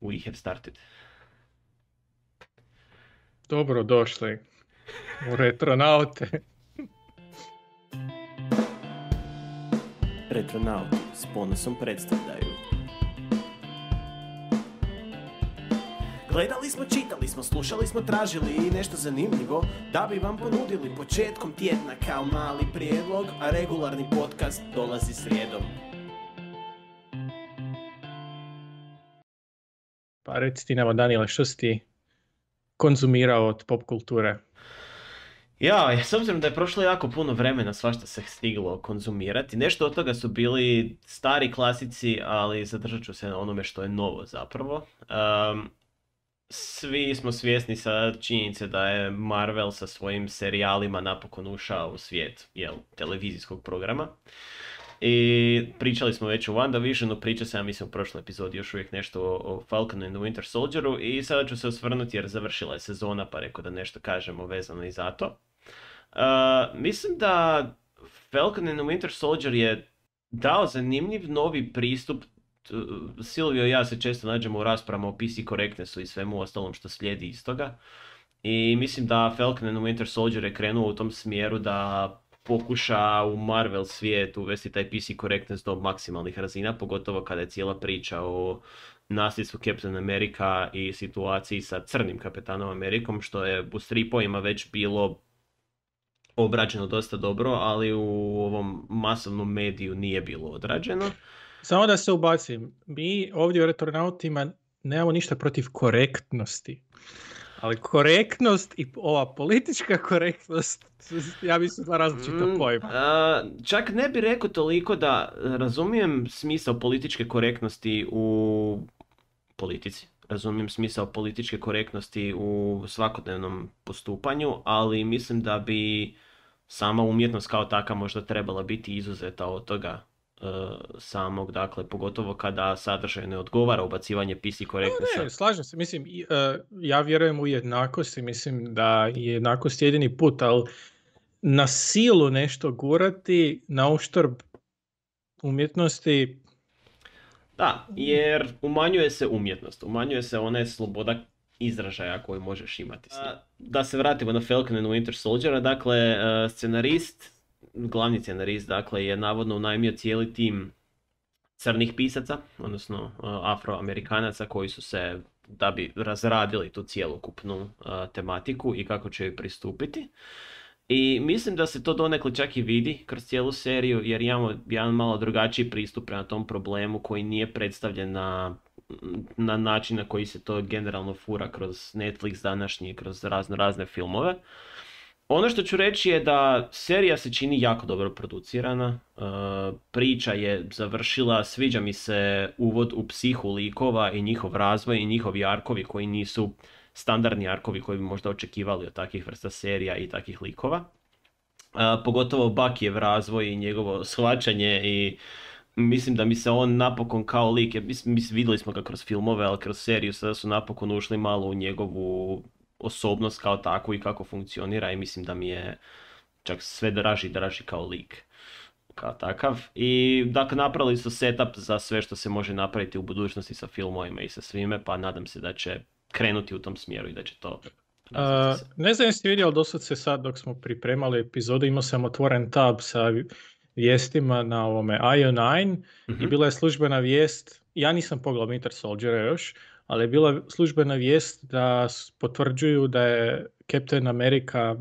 We have started. Dobro došli u Retronaute. Retronauti s ponosom predstavljaju. Gledali smo, čitali smo, slušali smo, tražili i nešto zanimljivo da bi vam ponudili početkom tjedna kao mali prijedlog, a regularni podcast dolazi srijedom. Pa reci ti nama, što si ti konzumirao od pop kulture? Ja, s obzirom da je prošlo jako puno vremena svašta se stiglo konzumirati, nešto od toga su bili stari klasici, ali zadržat ću se na onome što je novo zapravo. Um, svi smo svjesni sa činjenice da je Marvel sa svojim serijalima napokon ušao u svijet jel, televizijskog programa. I pričali smo već o WandaVisionu, priča ja mislim, u prošloj epizodi još uvijek nešto o, Falconu and Winter Soldieru i sada ću se osvrnuti jer završila je sezona pa rekao da nešto kažemo vezano i za to. Uh, mislim da Falcon and Winter Soldier je dao zanimljiv novi pristup Silvio i ja se često nađemo u raspravama o PC korektnesu i svemu ostalom što slijedi iz toga. I mislim da Falcon and Winter Soldier je krenuo u tom smjeru da pokuša u Marvel svijet uvesti taj PC correctness do maksimalnih razina, pogotovo kada je cijela priča o nasljedstvu Captain America i situaciji sa crnim kapetanom Amerikom, što je u stripovima već bilo obrađeno dosta dobro, ali u ovom masovnom mediju nije bilo odrađeno. Samo da se ubacim, mi ovdje u Retronautima nemamo ništa protiv korektnosti. Ali korektnost i ova politička korektnost, ja mislim dva različita mm, pojma. čak ne bi rekao toliko da razumijem smisao političke korektnosti u politici. Razumijem smisao političke korektnosti u svakodnevnom postupanju, ali mislim da bi sama umjetnost kao taka možda trebala biti izuzeta od toga samog, dakle, pogotovo kada sadržaj ne odgovara ubacivanje PC korektnosti. Ne, ne, slažem se, mislim, e, ja vjerujem u jednakost i mislim da je jednakost jedini put, ali na silu nešto gurati na uštrb umjetnosti da, jer umanjuje se umjetnost, umanjuje se ona sloboda izražaja koju možeš imati. Da se vratimo na Falcon and Winter Soldiera, dakle, e, scenarist glavni scenarist dakle, je navodno unajmio cijeli tim crnih pisaca, odnosno uh, afroamerikanaca koji su se da bi razradili tu cjelokupnu uh, tematiku i kako će joj pristupiti. I mislim da se to donekle čak i vidi kroz cijelu seriju jer imamo jedan malo drugačiji pristup prema tom problemu koji nije predstavljen na, na način na koji se to generalno fura kroz Netflix današnji, kroz razno razne filmove. Ono što ću reći je da serija se čini jako dobro producirana, e, priča je završila, sviđa mi se uvod u psihu likova i njihov razvoj i njihovi arkovi koji nisu standardni arkovi koji bi možda očekivali od takvih vrsta serija i takvih likova. E, pogotovo Bakijev razvoj i njegovo shvaćanje i mislim da mi se on napokon kao lik, mislim, vidjeli smo ga kroz filmove, ali kroz seriju sada su napokon ušli malo u njegovu osobnost kao takvu i kako funkcionira i mislim da mi je čak sve draži draži kao lik kao takav. I dakle napravili su setup za sve što se može napraviti u budućnosti sa filmovima i sa svime, pa nadam se da će krenuti u tom smjeru i da će to Uh, ne znam jesi vidio, dosad se sad dok smo pripremali epizodu imao sam otvoren tab sa vijestima na ovome IO9 i mhm. bila je službena vijest, ja nisam pogledao Winter Soldiera još, ali je bila službena vijest da potvrđuju da je Captain America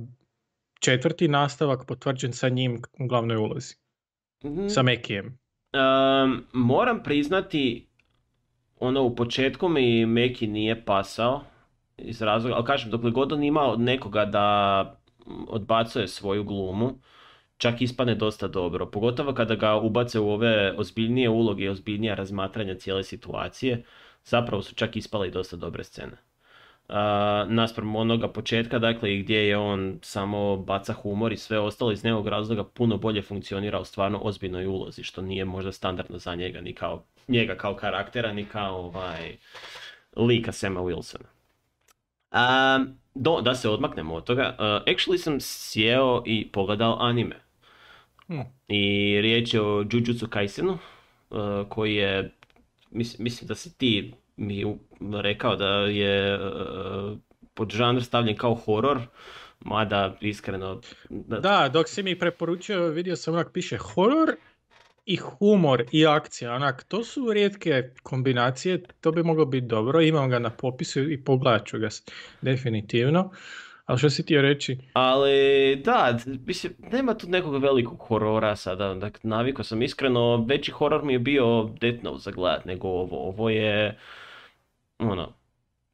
četvrti nastavak potvrđen sa njim u glavnoj ulozi. mm Sa Mekijem. moram priznati, ono u početku mi Meki nije pasao iz razloga, ali kažem, dokle god on ima od nekoga da odbacuje svoju glumu, čak ispane dosta dobro. Pogotovo kada ga ubace u ove ozbiljnije uloge i ozbiljnija razmatranja cijele situacije zapravo su čak ispale i dosta dobre scene. Uh, naspram onoga početka, dakle, gdje je on samo baca humor i sve ostalo iz nekog razloga puno bolje funkcionira u stvarno ozbiljnoj ulozi, što nije možda standardno za njega, ni kao njega kao karaktera, ni kao ovaj, lika Sema Wilsona. Um, do, da se odmaknemo od toga, uh, actually sam sjeo i pogledao anime. Hmm. I riječ je o Jujutsu Kaisenu, uh, koji je mislim, mislim da si ti mi rekao da je uh, pod žanr stavljen kao horor, mada iskreno... Da... da, dok si mi preporučio, vidio sam onak piše horor i humor i akcija, onak, to su rijetke kombinacije, to bi moglo biti dobro, imam ga na popisu i pogledat ću ga definitivno. Ali što si htio reći? Ali da, mislim, nema tu nekog velikog horora sada, dakle, navikao sam iskreno, veći horor mi je bio Death Note za gledat nego ovo, ovo je, ono,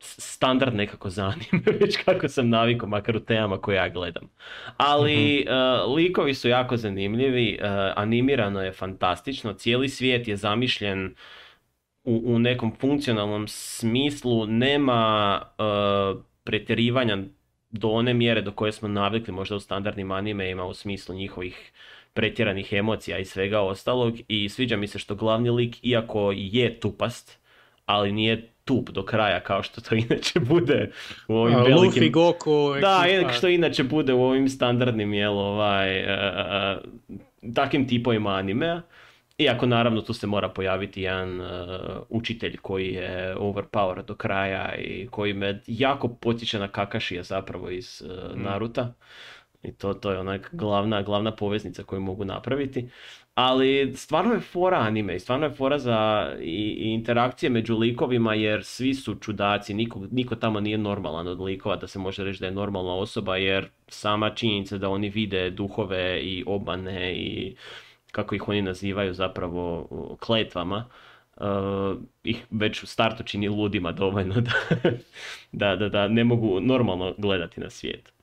standard nekako zanima, već kako sam navikao, makar u temama koje ja gledam. Ali uh likovi su jako zanimljivi, uh, animirano je fantastično, cijeli svijet je zamišljen u, u nekom funkcionalnom smislu, nema uh, pretjerivanja do one mjere do koje smo navikli možda u standardnim animeima u smislu njihovih pretjeranih emocija i svega ostalog i sviđa mi se što glavni lik iako je tupast, ali nije tup do kraja kao što to inače bude u ovim A, velikim... Luffy, Goku, Da, što inače bude u ovim standardnim jel, ovaj, uh, takim tipovima animea. Iako naravno tu se mora pojaviti jedan uh, učitelj koji je overpowered do kraja i koji me jako potiče na Kakashija zapravo iz uh, Naruta. I to, to je onak glavna, glavna poveznica koju mogu napraviti. Ali stvarno je fora anime i stvarno je fora za i, interakcije među likovima jer svi su čudaci, niko, niko tamo nije normalan od likova da se može reći da je normalna osoba jer sama činjenica da oni vide duhove i obane i kako ih oni nazivaju zapravo kletvama, uh, ih već u startu čini ludima dovoljno da, da, da, da ne mogu normalno gledati na svijet.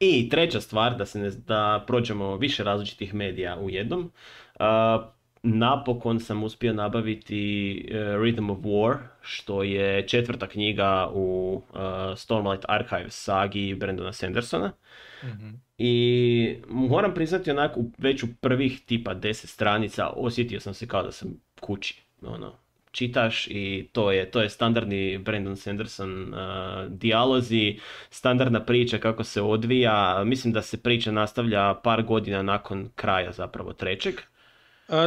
I treća stvar, da, se ne, da prođemo više različitih medija u jednom, uh, napokon sam uspio nabaviti uh, Rhythm of War, što je četvrta knjiga u uh, Stormlight Archives sagi Brandona Sandersona. mm I moram priznati onako već u prvih tipa deset stranica osjetio sam se kao da sam kući. Ono, čitaš i to je, to je standardni Brandon Sanderson uh, dijalozi, standardna priča kako se odvija. Mislim da se priča nastavlja par godina nakon kraja zapravo trećeg.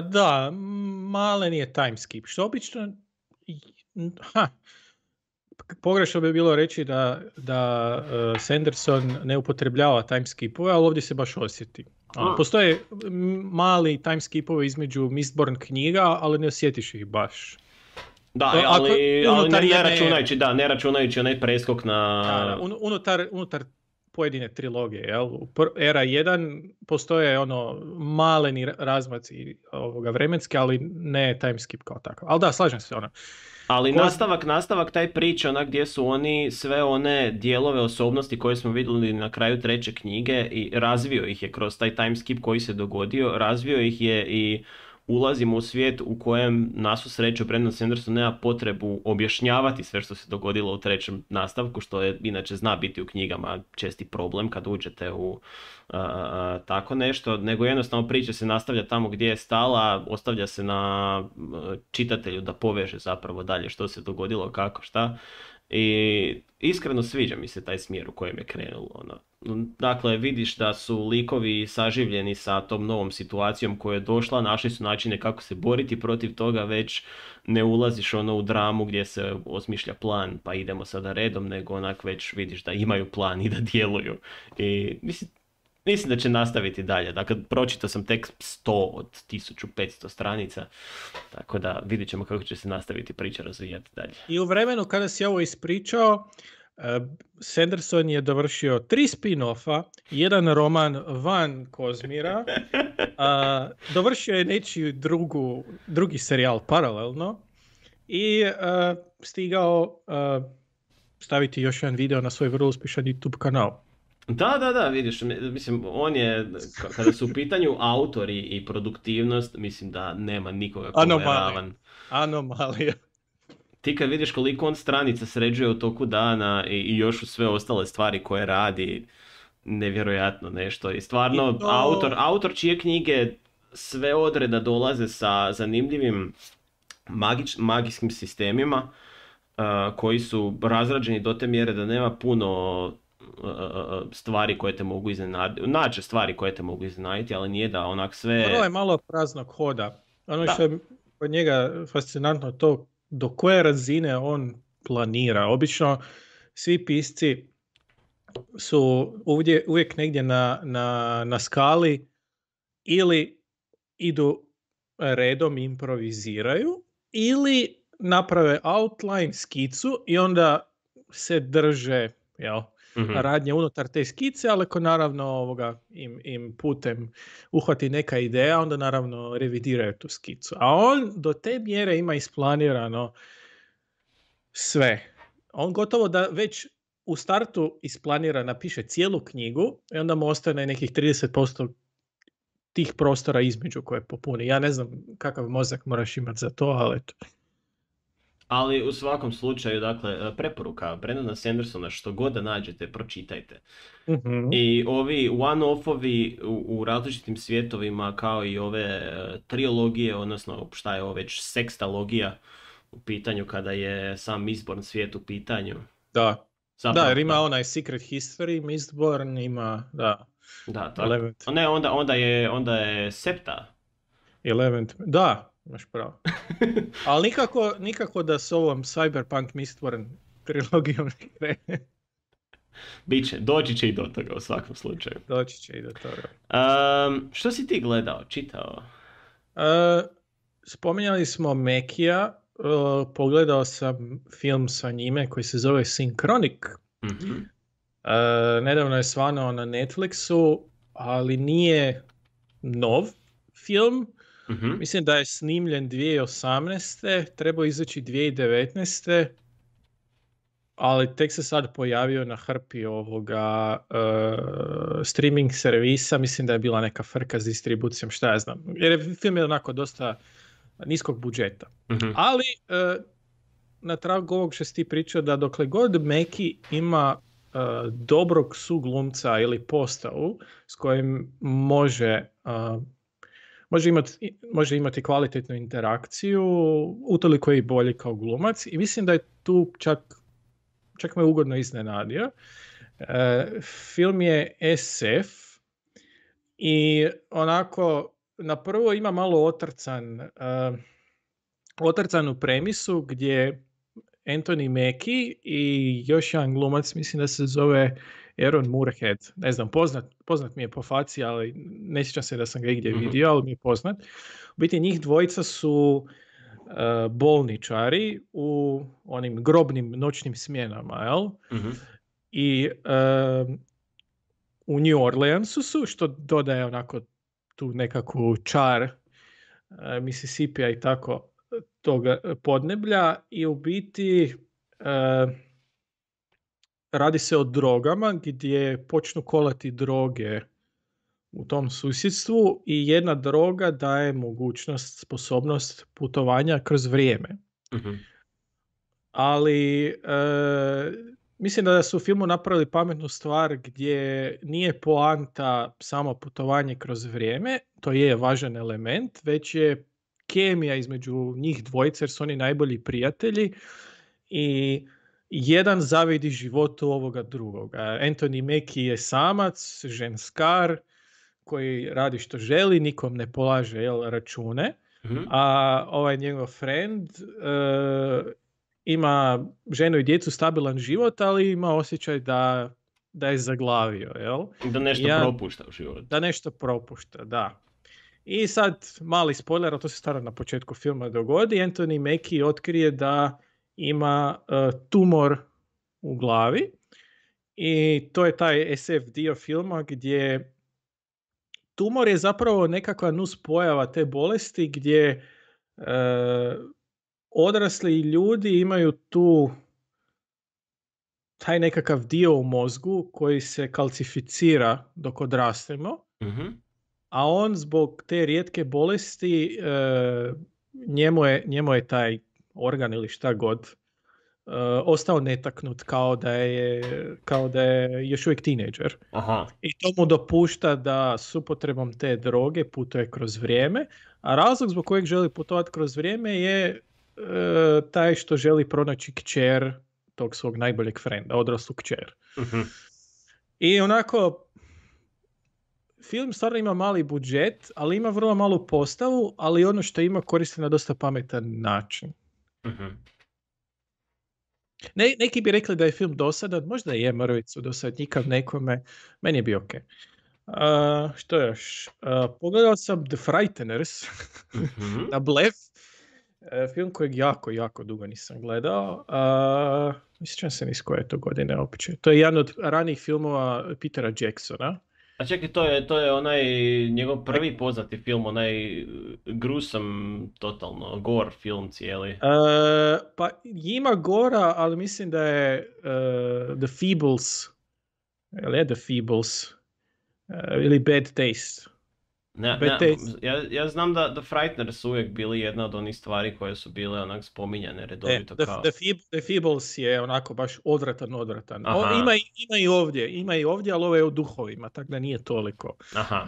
Da, malen je time skip, što obično ha, pogrešno bi bilo reći da, da uh, Sanderson ne upotrebljava time skipove, ali ovdje se baš osjeti. Ono, postoje mali time skipovi između Mistborn knjiga, ali ne osjetiš ih baš. Da, ali, ali ne, ne, računajući, da, ne računajući onaj preskok na... Da, unutar, unutar pojedine trilogije, jel? Era 1 postoje ono maleni razmaci ovoga vremenski, ali ne time skip kao takav. Ali da, slažem se ono. Ali nastavak, nastavak taj priče, onak gdje su oni sve one dijelove osobnosti koje smo vidjeli na kraju treće knjige i razvio ih je kroz taj time skip koji se dogodio, razvio ih je i ulazimo u svijet u kojem nas u sreću Brandon Sanderson nema potrebu objašnjavati sve što se dogodilo u trećem nastavku, što je inače zna biti u knjigama česti problem kad uđete u tako nešto, nego jednostavno priča se nastavlja tamo gdje je stala, ostavlja se na čitatelju da poveže zapravo dalje što se dogodilo, kako, šta. I iskreno sviđa mi se taj smjer u kojem je krenulo. Ono. Dakle, vidiš da su likovi saživljeni sa tom novom situacijom koja je došla, našli su načine kako se boriti protiv toga, već ne ulaziš ono u dramu gdje se osmišlja plan pa idemo sada redom, nego onak već vidiš da imaju plan i da djeluju. I mislim, Mislim da će nastaviti dalje. Dakle, pročitao sam tek 100 od 1500 stranica, tako da vidjet ćemo kako će se nastaviti priča razvijati dalje. I u vremenu kada si ovo ispričao, eh, Sanderson je dovršio tri spin-offa, jedan roman van Kozmira, a, dovršio je nečiju drugu, drugi serijal paralelno i a, eh, stigao a, eh, staviti još jedan video na svoj vrlo uspješan YouTube kanal. Da, da, da, vidiš, mislim, on je, kada su u pitanju autori i produktivnost, mislim da nema nikoga ko je ravan. Anomalija. Ti kad vidiš koliko on stranica sređuje u toku dana i, i još u sve ostale stvari koje radi, nevjerojatno nešto. I stvarno, to... autor, autor čije knjige sve odreda dolaze sa zanimljivim magič, magijskim sistemima, uh, koji su razrađeni do te mjere da nema puno stvari koje te mogu iznenaditi, nađe stvari koje te mogu iznenaditi, ali nije da onak sve... Vrlo je malo praznog hoda. Ono što je kod njega fascinantno to do koje razine on planira. Obično svi pisci su uvijek, uvijek negdje na, na, na skali ili idu redom improviziraju ili naprave outline skicu i onda se drže jel, Mhm. radnje unutar te skice, ali ako naravno ovoga im, im putem uhvati neka ideja, onda naravno revidiraju tu skicu. A on do te mjere ima isplanirano sve. On gotovo da već u startu isplanira, napiše cijelu knjigu i onda mu ostane nekih 30% tih prostora između koje popuni. Ja ne znam kakav mozak moraš imati za to, ali eto. Ali u svakom slučaju, dakle, preporuka Brendana Sandersona, što god da nađete, pročitajte. Mhm. I ovi one-offovi u, u različitim svjetovima, kao i ove e, trilogije, odnosno šta je ovo već sekstalogija u pitanju kada je sam izborn svijet u pitanju. Da. Zapravo, da, jer ima onaj Secret History, Mistborn, ima, da, Da, tako. Ne, onda, onda, je, onda je Septa. Eleventh. Da, imaš pravo. Ali nikako, nikako da s ovom Cyberpunk Mistborn trilogijom ne krene. Biće, doći će i do toga u svakom slučaju. Doći će i do toga. Um, što si ti gledao, čitao? E, spominjali smo Mekija, e, pogledao sam film sa njime koji se zove Synchronic. Mhm. E, nedavno je svanuo na Netflixu, ali nije nov film. Mhm. Mislim da je snimljen 2018. Trebao izaći 2019. Ali tek se sad pojavio na hrpi ovoga e, streaming servisa. Mislim da je bila neka frka s distribucijom, šta ja znam. Jer je film je onako dosta niskog budžeta. Mhm. Ali e, na tragu ovog što si ti pričao da dokle god Meki ima e, dobrog suglumca ili postavu s kojim može može imati, može imati kvalitetnu interakciju, utoliko je i bolji kao glumac i mislim da je tu čak, čak me ugodno iznenadio. E, film je SF i onako na prvo ima malo otrcan, e, otrcanu premisu gdje Anthony Mackie i još jedan glumac, mislim da se zove Aaron Moorhead, ne znam, poznat, poznat mi je po faci, ali ne sjećam se da sam ga igdje Mhm. vidio, ali mi je poznat. U biti njih dvojica su e, bolničari u onim grobnim noćnim smjenama, jel? Mhm. I e, u New Orleansu su, što dodaje onako tu nekakvu čar Mississippija i tako toga podneblja i u biti e, radi se o drogama gdje počnu kolati droge u tom susjedstvu i jedna droga daje mogućnost, sposobnost putovanja kroz vrijeme. Mhm. Ali e, mislim da su u filmu napravili pametnu stvar gdje nije poanta samo putovanje kroz vrijeme, to je važan element, već je kemija između njih dvojice jer su oni najbolji prijatelji i jedan zavidi životu ovoga drugoga. Anthony Mackie je samac, ženskar, koji radi što želi, nikom ne polaže jel, račune, Mhm. a ovaj njegov friend e, ima ženu i djecu, stabilan život, ali ima osjećaj da, da je zaglavio, jel? Da nešto Ja- propušta u životu. Da nešto propušta, da. I sad, mali spoiler, a to se stvarno na početku filma dogodi, Anthony Mackie otkrije da ima e, tumor u glavi i to je taj SF dio filma gdje tumor je zapravo nekakva nus pojava te bolesti gdje e, odrasli ljudi imaju tu taj nekakav dio u mozgu koji se kalcificira dok odrastemo, Mhm. a on zbog te rijetke bolesti e, njemu, je, njemu je taj organ ili šta god e, ostao netaknut kao da je kao da je još uvijek tinejdžer. Aha. I to mu dopušta da s upotrebom te droge putuje kroz vrijeme, a razlog zbog kojeg želi putovati kroz vrijeme je e, taj što želi pronaći kćer tog svog najboljeg frenda, odraslu kćer. Mhm. I onako, film stvarno ima mali budžet, ali ima vrlo malu postavu, ali ono što ima koristi na dosta pametan način. Mhm. Ne, neki bi rekli da je film dosadan, možda je mrvicu dosadnjikav nekome, meni je bio ok. Uh, što još? Uh, pogledao sam The Frighteners Mhm. na Blef, e, film kojeg jako, jako dugo nisam gledao. Uh, sjećam se ni s koje je to godine opće. To je jedan od ranijih filmova Petera Jacksona. A čekaj, to je, to je onaj njegov prvi poznati film, onaj grusam, totalno, gore film cijeli. Uh, pa ima gora, ali mislim da je uh, The Feebles, ili je The Feebles, uh, ili Bad Taste. Ne, ne, ja, ja znam da The Frighteners su uvijek bili jedna od onih stvari koje su bile onak spominjane E, redovito The, kao... The, The Feebles je onako baš odvratan, odvratan. O, ima, ima i ovdje, ima i ovdje, ali ovo je u duhovima, tako da nije toliko. Aha.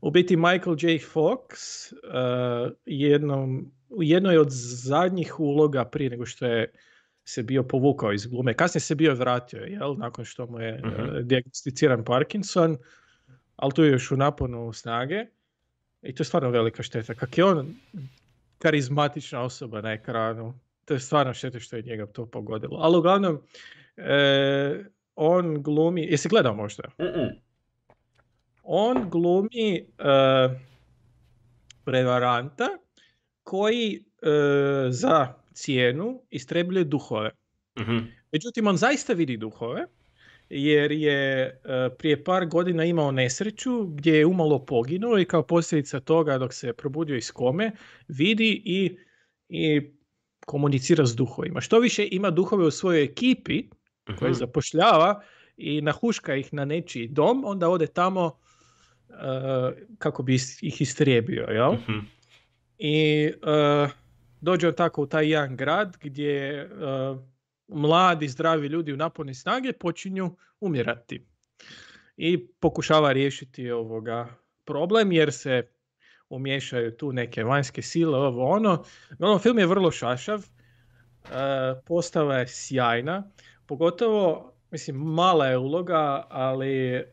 U biti Michael J. Fox uh, jednom, u jednoj od zadnjih uloga prije nego što je se bio povukao iz glume. Kasnije se bio vratio, jel? Nakon što mu je Mhm. uh, dijagnosticiran Parkinson, ali tu je još u naponu snage. I to je stvarno velika šteta. Kak je on karizmatična osoba na ekranu. To je stvarno šteta što je njega to pogodilo. Ali uglavnom, e, on glumi... Jesi gledao možda? Mm-mm. on glumi e, prevaranta koji e, za cijenu istrebljuje duhove. Mhm. Međutim, on zaista vidi duhove jer je e, prije par godina imao nesreću gdje je umalo poginuo i kao posljedica toga dok se probudio iz kome vidi i, i komunicira s duhovima. Što više ima duhove u svojoj ekipi koje Mhm. zapošljava i nahuška ih na nečiji dom, onda ode tamo e, kako bi ih istrijebio, jel? Mhm. I e, dođe on tako u taj jedan grad gdje e, mladi, zdravi ljudi u naponi snage počinju umirati. I pokušava riješiti ovoga problem jer se umiješaju tu neke vanjske sile, ovo ono. No, film je vrlo šašav, e, postava je sjajna, pogotovo, mislim, mala je uloga, ali e,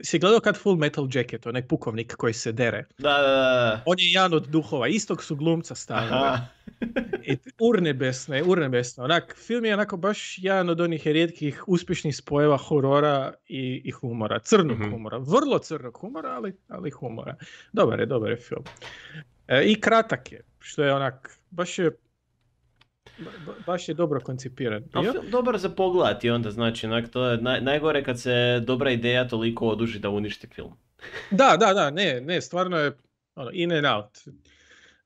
si gledao kad Full Metal Jacket, onaj pukovnik koji se dere. Da, da, da. On je jedan od duhova, istog su glumca stavili. I urnebesne. Onak, film je onako baš jedan od onih rijetkih uspješnih spojeva horora i, i humora. Crnog Mhm. humora. Vrlo crnog humora, ali, ali humora. Dobar je, dobar je film. E, I kratak je, što je onak, baš je ba- baš je dobro koncipiran. A film dobar za pogledati onda, znači, onak, to je naj, najgore kad se dobra ideja toliko oduži da uništi film. Da, da, da, ne, ne, stvarno je ono, in and out.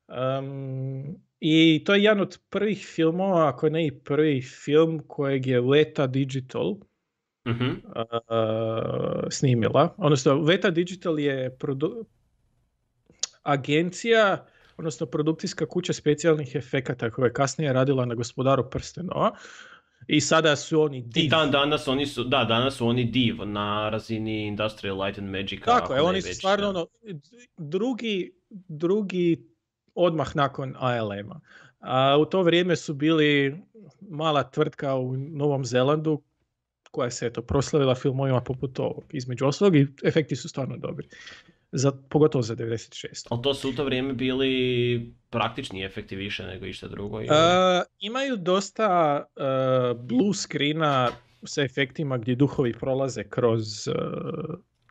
Um, I to je jedan od prvih filmova, ako ne i prvi film kojeg je Leta Digital Mhm. uh, snimila. Odnosno, Veta Digital je produ- agencija, odnosno produkcijska kuća specijalnih efekata koja je kasnije radila na Gospodaru prstenova. I sada su oni I div. dan danas oni su, da, danas su oni div na razini Industrial Light and Magica. Tako ako je, oni su stvarno ono, drugi, drugi odmah nakon ALM-a. A u to vrijeme su bili mala tvrtka u Novom Zelandu koja se eto proslavila filmovima poput ovog. Između ostalog i efekti su stvarno dobri. Za, pogotovo za 96. Ali to su u to vrijeme bili praktični efekti više nego išta drugo. ili? E, imaju dosta e, blue screena sa efektima gdje duhovi prolaze kroz, e,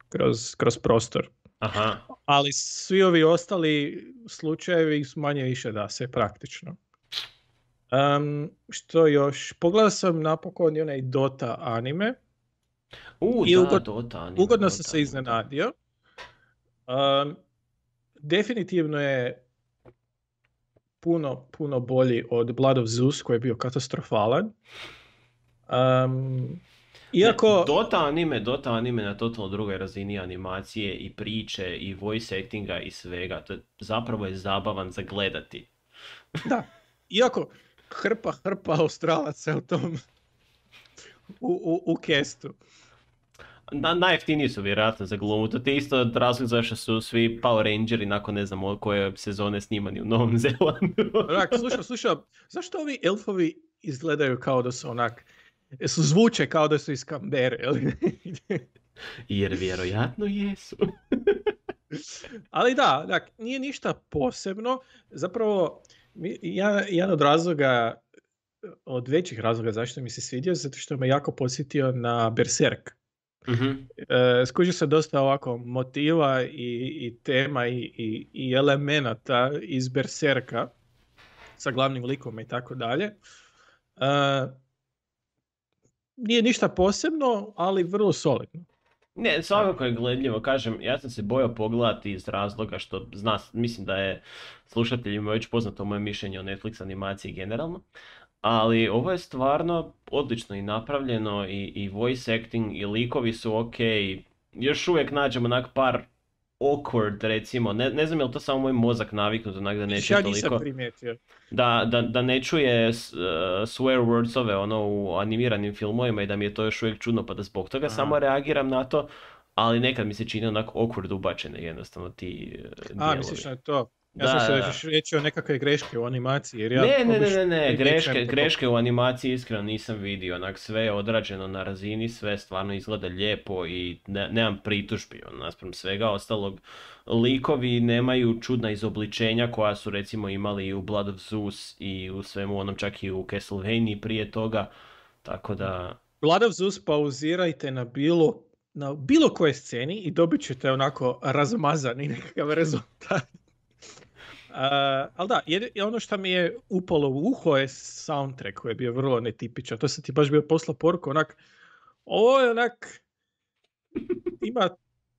kroz, kroz prostor. Aha. Ali svi ovi ostali slučajevi su manje više da se praktično. Um, što još? Pogledao sam napokon i onaj Dota anime. U, I da, ugod- Dota anime, Ugodno sam Dota se anime, iznenadio. Um, definitivno je puno, puno bolji od Blood of Zeus koji je bio katastrofalan. Um, iako... Dota anime, Dota anime na totalno drugoj razini animacije i priče i voice actinga i svega. To je, zapravo je zabavan za gledati. Da, iako hrpa, hrpa Australaca u tom u, u, u kestu. Na, najjeftiniji su vjerojatno za glumu. To ti isto razlog zašto su svi Power Rangeri nakon ne znam koje sezone snimani u Novom Zelandu. Onak, slušam, slušam, zašto ovi elfovi izgledaju kao da su onak, su zvuče kao da su iz Kambere? Jer vjerojatno jesu. Ali da, dak, nije ništa posebno. Zapravo, ja, jedan od razloga, od većih razloga zašto mi se svidio, zato što me jako posjetio na Berserk. mm E, skuži se dosta ovako motiva i, i tema i, i, i elemenata iz Berserka sa glavnim likom i tako dalje. E, nije ništa posebno, ali vrlo solidno. Ne, svakako je gledljivo, kažem, ja sam se bojao pogledati iz razloga što zna, mislim da je slušateljima već poznato moje mišljenje o Netflix animaciji generalno, ali ovo je stvarno odlično i napravljeno i, i voice acting i likovi su ok, još uvijek nađemo onak par awkward recimo, ne, ne znam je li to samo moj mozak naviknut onak da ne čuje toliko... primijetio. Da, da, da ne čuje uh, swear wordsove ono u animiranim filmovima i da mi je to još uvijek čudno pa da zbog toga samo reagiram na to, ali nekad mi se čini onako awkward ubačene jednostavno ti uh, A, misliš na to? Ja da, sam se reći o nekakve greške u animaciji. Jer ja ne, ne, ne, ne, ne, greške, greške u animaciji iskreno nisam vidio. Onak sve je odrađeno na razini, sve stvarno izgleda lijepo i ne, nemam pritužbi on, naspram svega ostalog. Likovi nemaju čudna izobličenja koja su recimo imali i u Blood of Zeus i u svemu onom čak i u Castlevania prije toga. Tako da... Blood of Zeus pauzirajte na bilo na bilo kojoj sceni i dobit ćete onako razmazani nekakav rezultat. Uh, ali da, je, ono što mi je upalo u uho je soundtrack koji je bio vrlo netipičan. To se ti baš bio posla poruku, onak, ovo je onak, ima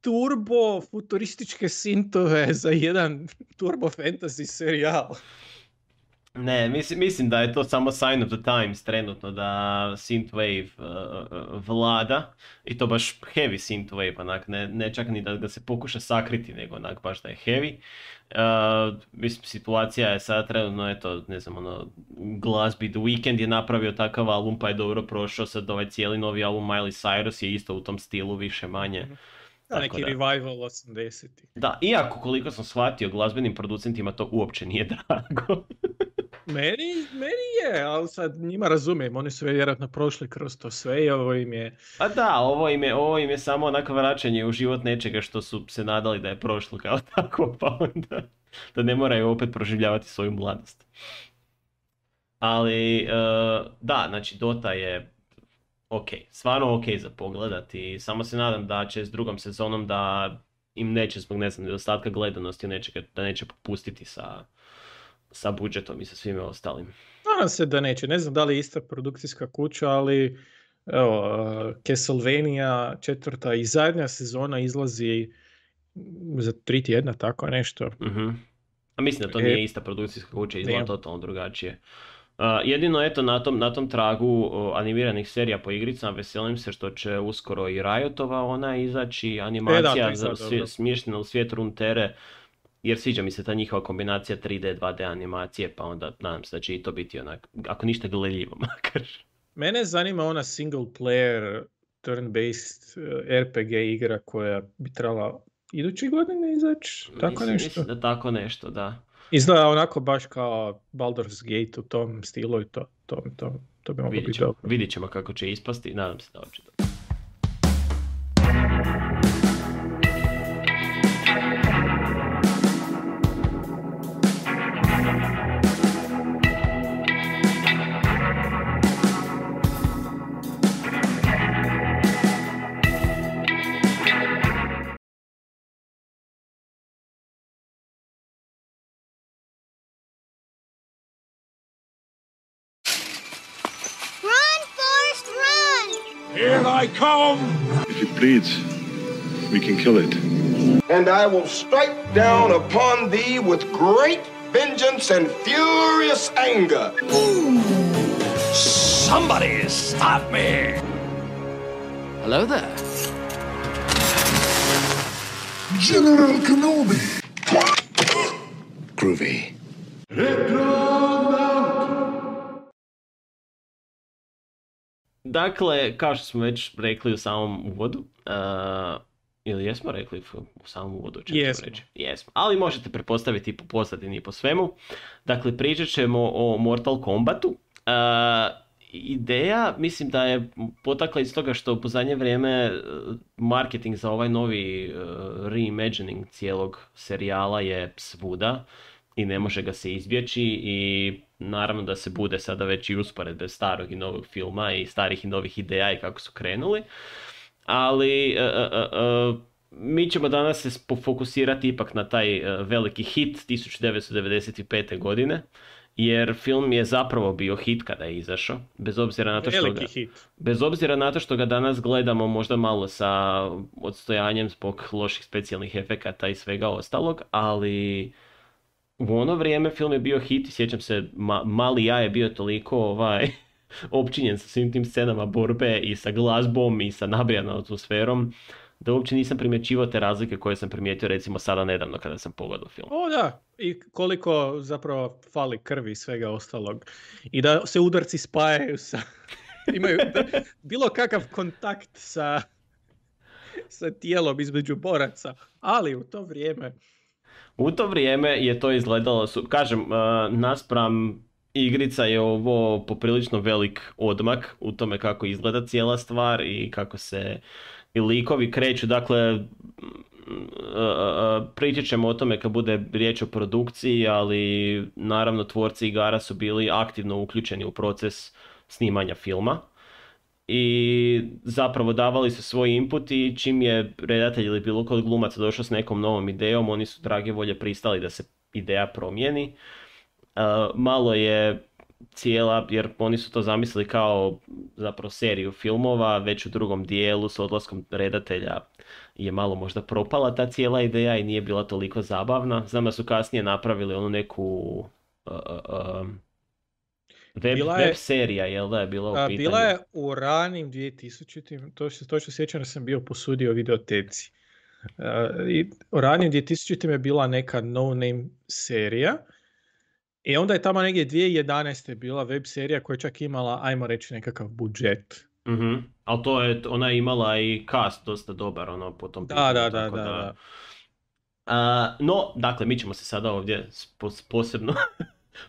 turbo futurističke sintove za jedan turbo fantasy serijal. Ne, mislim, mislim da je to samo sign of the times trenutno da synthwave uh, vlada i to baš heavy synthwave, onak, ne, ne čak ni da ga se pokuša sakriti, nego onak baš da je heavy. Uh, mislim, situacija je sad trenutno, eto, ne znam, ono, glazbi The Weeknd je napravio takav album pa je dobro prošao, sad ovaj cijeli novi album Miley Cyrus je isto u tom stilu više manje. Da, neki da. revival 80 Da, iako koliko sam shvatio glazbenim producentima to uopće nije drago. Meni, meni je, ali sad njima razumijem, oni su vjerojatno prošli kroz to sve i ovo im je... A da, ovo im je, ovo im je samo onako vraćanje u život nečega što su se nadali da je prošlo kao tako, pa onda da ne moraju opet proživljavati svoju mladost. Ali, uh, da, znači Dota je ok, stvarno ok za pogledati. Samo se nadam da će s drugom sezonom da im neće zbog ne znam, nedostatka gledanosti nečega, da neće popustiti sa, sa budžetom i sa svime ostalim. Nadam se da neće. Ne znam da li je ista produkcijska kuća, ali evo, Castlevania četvrta i zadnja sezona izlazi za tri tjedna, tako nešto. uh A mislim da to e, nije ista produkcijska kuća, izgleda totalno drugačije. Uh, jedino eto na tom, na tom tragu uh, animiranih serija po igricama veselim se što će uskoro i Riotova ona izaći, animacija e, da, za, smještena u svijet Runtere, jer sviđa mi se ta njihova kombinacija 3D, 2D animacije, pa onda nadam se da će i to biti onak, ako ništa gledljivo makar. Mene zanima ona single player turn-based uh, RPG igra koja bi trebala iduće godine izaći, tako nešto? Mislim da tako nešto, da. Izgleda onako baš kao Baldur's Gate u tom stilu i to, to, to, to bi moglo biti dobro. Vidit ćemo kako će ispasti, nadam se da će dobro. If we can kill it. And I will strike down upon thee with great vengeance and furious anger. Somebody stop me! Hello there. General Kenobi. Groovy. Dakle, kao što smo već rekli u samom uvodu, uh, ili jesmo rekli u samom uvodu? Jesmo. Reći? Jesmo. Ali možete prepostaviti i po pozadini i po svemu. Dakle, pričat ćemo o Mortal Kombatu. Uh, ideja mislim da je potakla iz toga što u zadnje vrijeme e, marketing za ovaj novi reimagining cijelog serijala je svuda i ne može ga se izbjeći i naravno da se bude sada već i usporedbe starog i novog filma i starih i novih ideja i kako su krenuli. Ali mi ćemo danas se fokusirati ipak na taj veliki hit 1995. godine, jer film je zapravo bio hit kada je izašao, bez obzira na to što ga, bez obzira na to što ga danas gledamo možda malo sa odstojanjem zbog loših specijalnih efekata i svega ostalog, ali u ono vrijeme film je bio hit i sjećam se, mali ja je bio toliko ovaj, općinjen sa svim tim scenama borbe i sa glazbom i sa nabrijanom atmosferom da uopće nisam primjećivao te razlike koje sam primijetio recimo sada nedavno kada sam pogledao film. O da, i koliko zapravo fali krvi i svega ostalog. I da se udarci spajaju sa... imaju bilo kakav kontakt sa, sa tijelom između boraca, ali u to vrijeme... U to vrijeme je to izgledalo, su, kažem, uh, naspram igrica je ovo poprilično velik odmak u tome kako izgleda cijela stvar i kako se i likovi kreću, dakle pričat ćemo o tome kad bude riječ o produkciji, ali naravno tvorci igara su bili aktivno uključeni u proces snimanja filma i zapravo davali su svoj input i čim je redatelj ili bilo kod glumaca došao s nekom novom idejom, oni su drage volje pristali da se ideja promijeni. Malo je cijela, jer oni su to zamislili kao zapravo seriju filmova, već u drugom dijelu s odlaskom redatelja je malo možda propala ta cijela ideja i nije bila toliko zabavna. Znam da su kasnije napravili onu neku uh, uh, web, bila je, web serija, jel da je bila u pitanju? Bila je u ranim 2000 to što, to što sjećam da sam bio posudio videoteci. Uh, i u ranim 2000 je bila neka no name serija i onda je tamo negdje 2011. bila web serija koja je čak imala, ajmo reći, nekakav budžet. mm Ali to je, ona je imala i cast dosta dobar, ono, po tom da, da, da, da, da. Uh, no, dakle, mi ćemo se sada ovdje posebno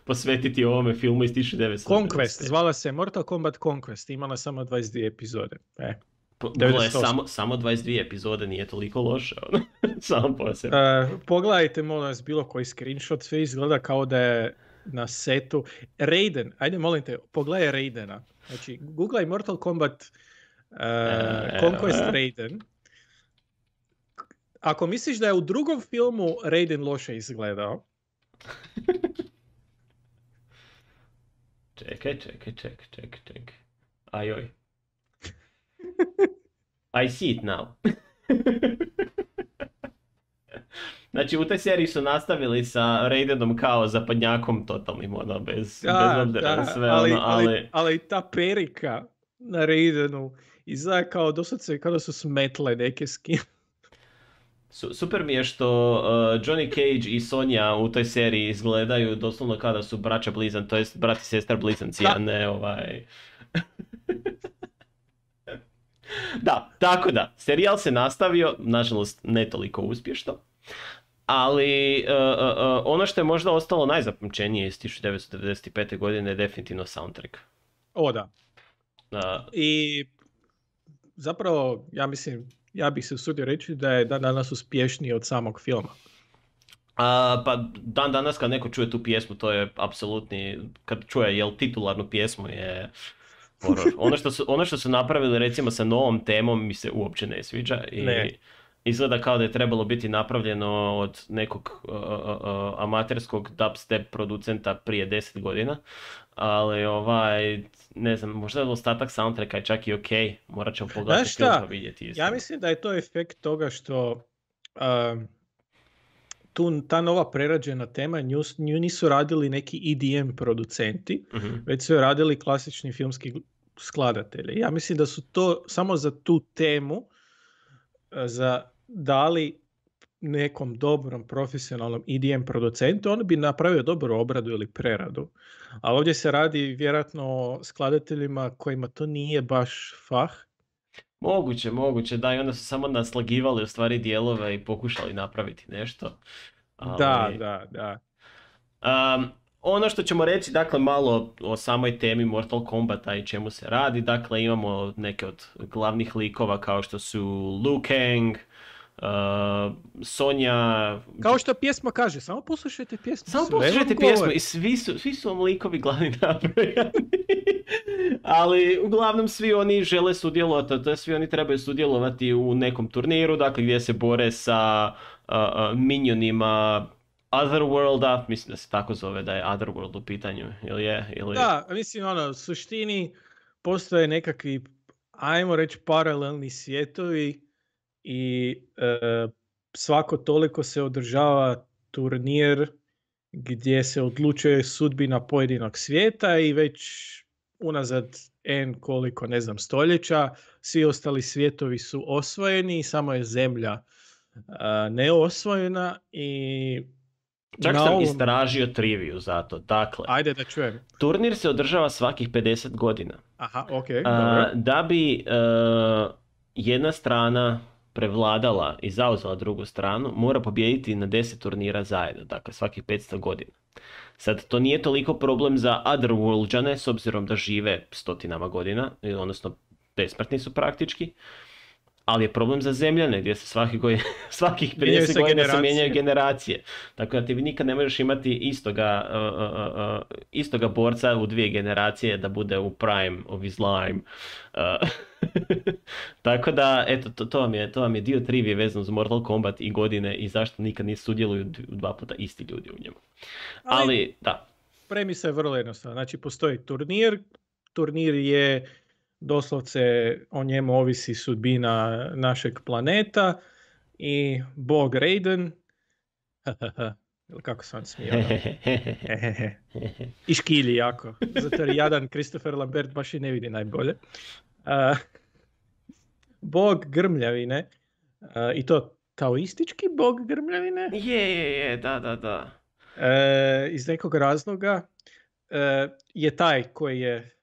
posvetiti ovome filmu iz 1990. Conquest, zvala se Mortal Kombat Conquest, imala samo 22 epizode. E. Gle, samo, samo 22 epizode nije toliko loše, ono, samo posebno. Uh, pogledajte, molim vas, bilo koji screenshot, sve izgleda kao da je na setu. Raiden, ajde molim te, pogledaj Raidena. Znači, googlaj Mortal Kombat uh, Conquest Raiden. Ako misliš da je u drugom filmu Raiden loše izgledao, čekaj, čekaj, čekaj, čekaj, čekaj. Ajoj. I see it now. Znači u toj seriji su nastavili sa Raidenom kao zapadnjakom totalnim, ono, bez, da, bez da, sve ali, ono, ali... ali... ali... ta perika na Raidenu izgleda kao doslovce kada su smetle neke skin. Super mi je što uh, Johnny Cage i Sonja u toj seriji izgledaju doslovno kada su braća blizan, to jest brat i sestra blizanci, a ne ovaj... da, tako da, serijal se nastavio, nažalost ne toliko uspješno, ali uh, uh, ono što je možda ostalo najzapamćenije iz 1995. godine je definitivno soundtrack. O da. I zapravo, ja mislim, ja bih se usudio reći da je dan danas uspješniji od samog filma. A, pa dan danas kad neko čuje tu pjesmu, to je apsolutni, kad čuje jel titularnu pjesmu je ono što, su, ono što su napravili recimo sa novom temom mi se uopće ne sviđa i ne. izgleda kao da je trebalo biti napravljeno od nekog uh, uh, uh, amaterskog dubstep producenta prije 10 godina, ali ovaj, ne znam, možda je ostatak soundtracka je čak i ok, morat ćemo pogledati film pa vidjeti. Isto. Ja mislim da je to efekt toga što um, tu ta nova prerađena tema, nju, nju nisu radili neki EDM producenti, uh već su radili klasični filmski skladatelji. Ja mislim da su to samo za tu temu e, za dali nekom dobrom profesionalnom EDM producentu, on bi napravio dobru obradu ili preradu. A ovdje se radi vjerojatno o skladateljima kojima to nije baš fah. Moguće, moguće, da, i onda su samo naslagivali u stvari dijelove i pokušali napraviti nešto. Ali... Da, da, da. Um, ono što ćemo reći, dakle, malo o samoj temi Mortal Kombata i čemu se radi, dakle, imamo neke od glavnih likova kao što su Liu Kang, Uh, Sonja... Kao što pjesma kaže, samo poslušajte pjesmu. Samo poslušajte pjesmu i svi su, svi su vam likovi glavni nabrojani. Ali uglavnom svi oni žele sudjelovati, to svi oni trebaju sudjelovati u nekom turniru, dakle gdje se bore sa uh, uh, minionima Otherworlda, mislim da se tako zove da je Otherworld u pitanju, ili je? Ili... Da, mislim ono, u suštini postoje nekakvi, ajmo reći, paralelni svjetovi i e, svako toliko se održava turnir gdje se odlučuje sudbina pojedinog svijeta i već unazad n koliko ne znam stoljeća svi ostali svijetovi su osvojeni i samo je zemlja neosvojena i Čak sam ovom... istražio triviju za to. Dakle, Ajde da čujem. Turnir se održava svakih 50 godina. Aha, ok. da bi e, jedna strana prevladala i zauzela drugu stranu, mora pobijediti na 10 turnira zajedno, dakle svakih 500 godina. Sad, to nije toliko problem za Otherworldžane, s obzirom da žive stotinama godina, odnosno besmrtni su praktički, ali je problem za zemljane gdje se svaki godin, svakih 50 godina se mijenjaju generacije. Tako da ti nikad ne možeš imati istoga, uh, uh, uh, istoga borca u dvije generacije da bude u prime of his lime. Tako da, eto, to, to, vam je, to vam je dio trivije vezano za Mortal Kombat i godine i zašto nikad nisu sudjeluju dva puta isti ljudi u njemu. Ali, ali da. Premisa je vrlo jednostavna. Znači, postoji turnir, turnir je doslovce o njemu ovisi sudbina našeg planeta i Bog Raiden ili kako sam smio. I škilji jako. Zato jer jadan Christopher Lambert baš i ne vidi najbolje. Uh, bog grmljavine. Uh, I to taoistički bog grmljavine? Je, je, je, da, da, da. Uh, iz nekog razloga je taj koji je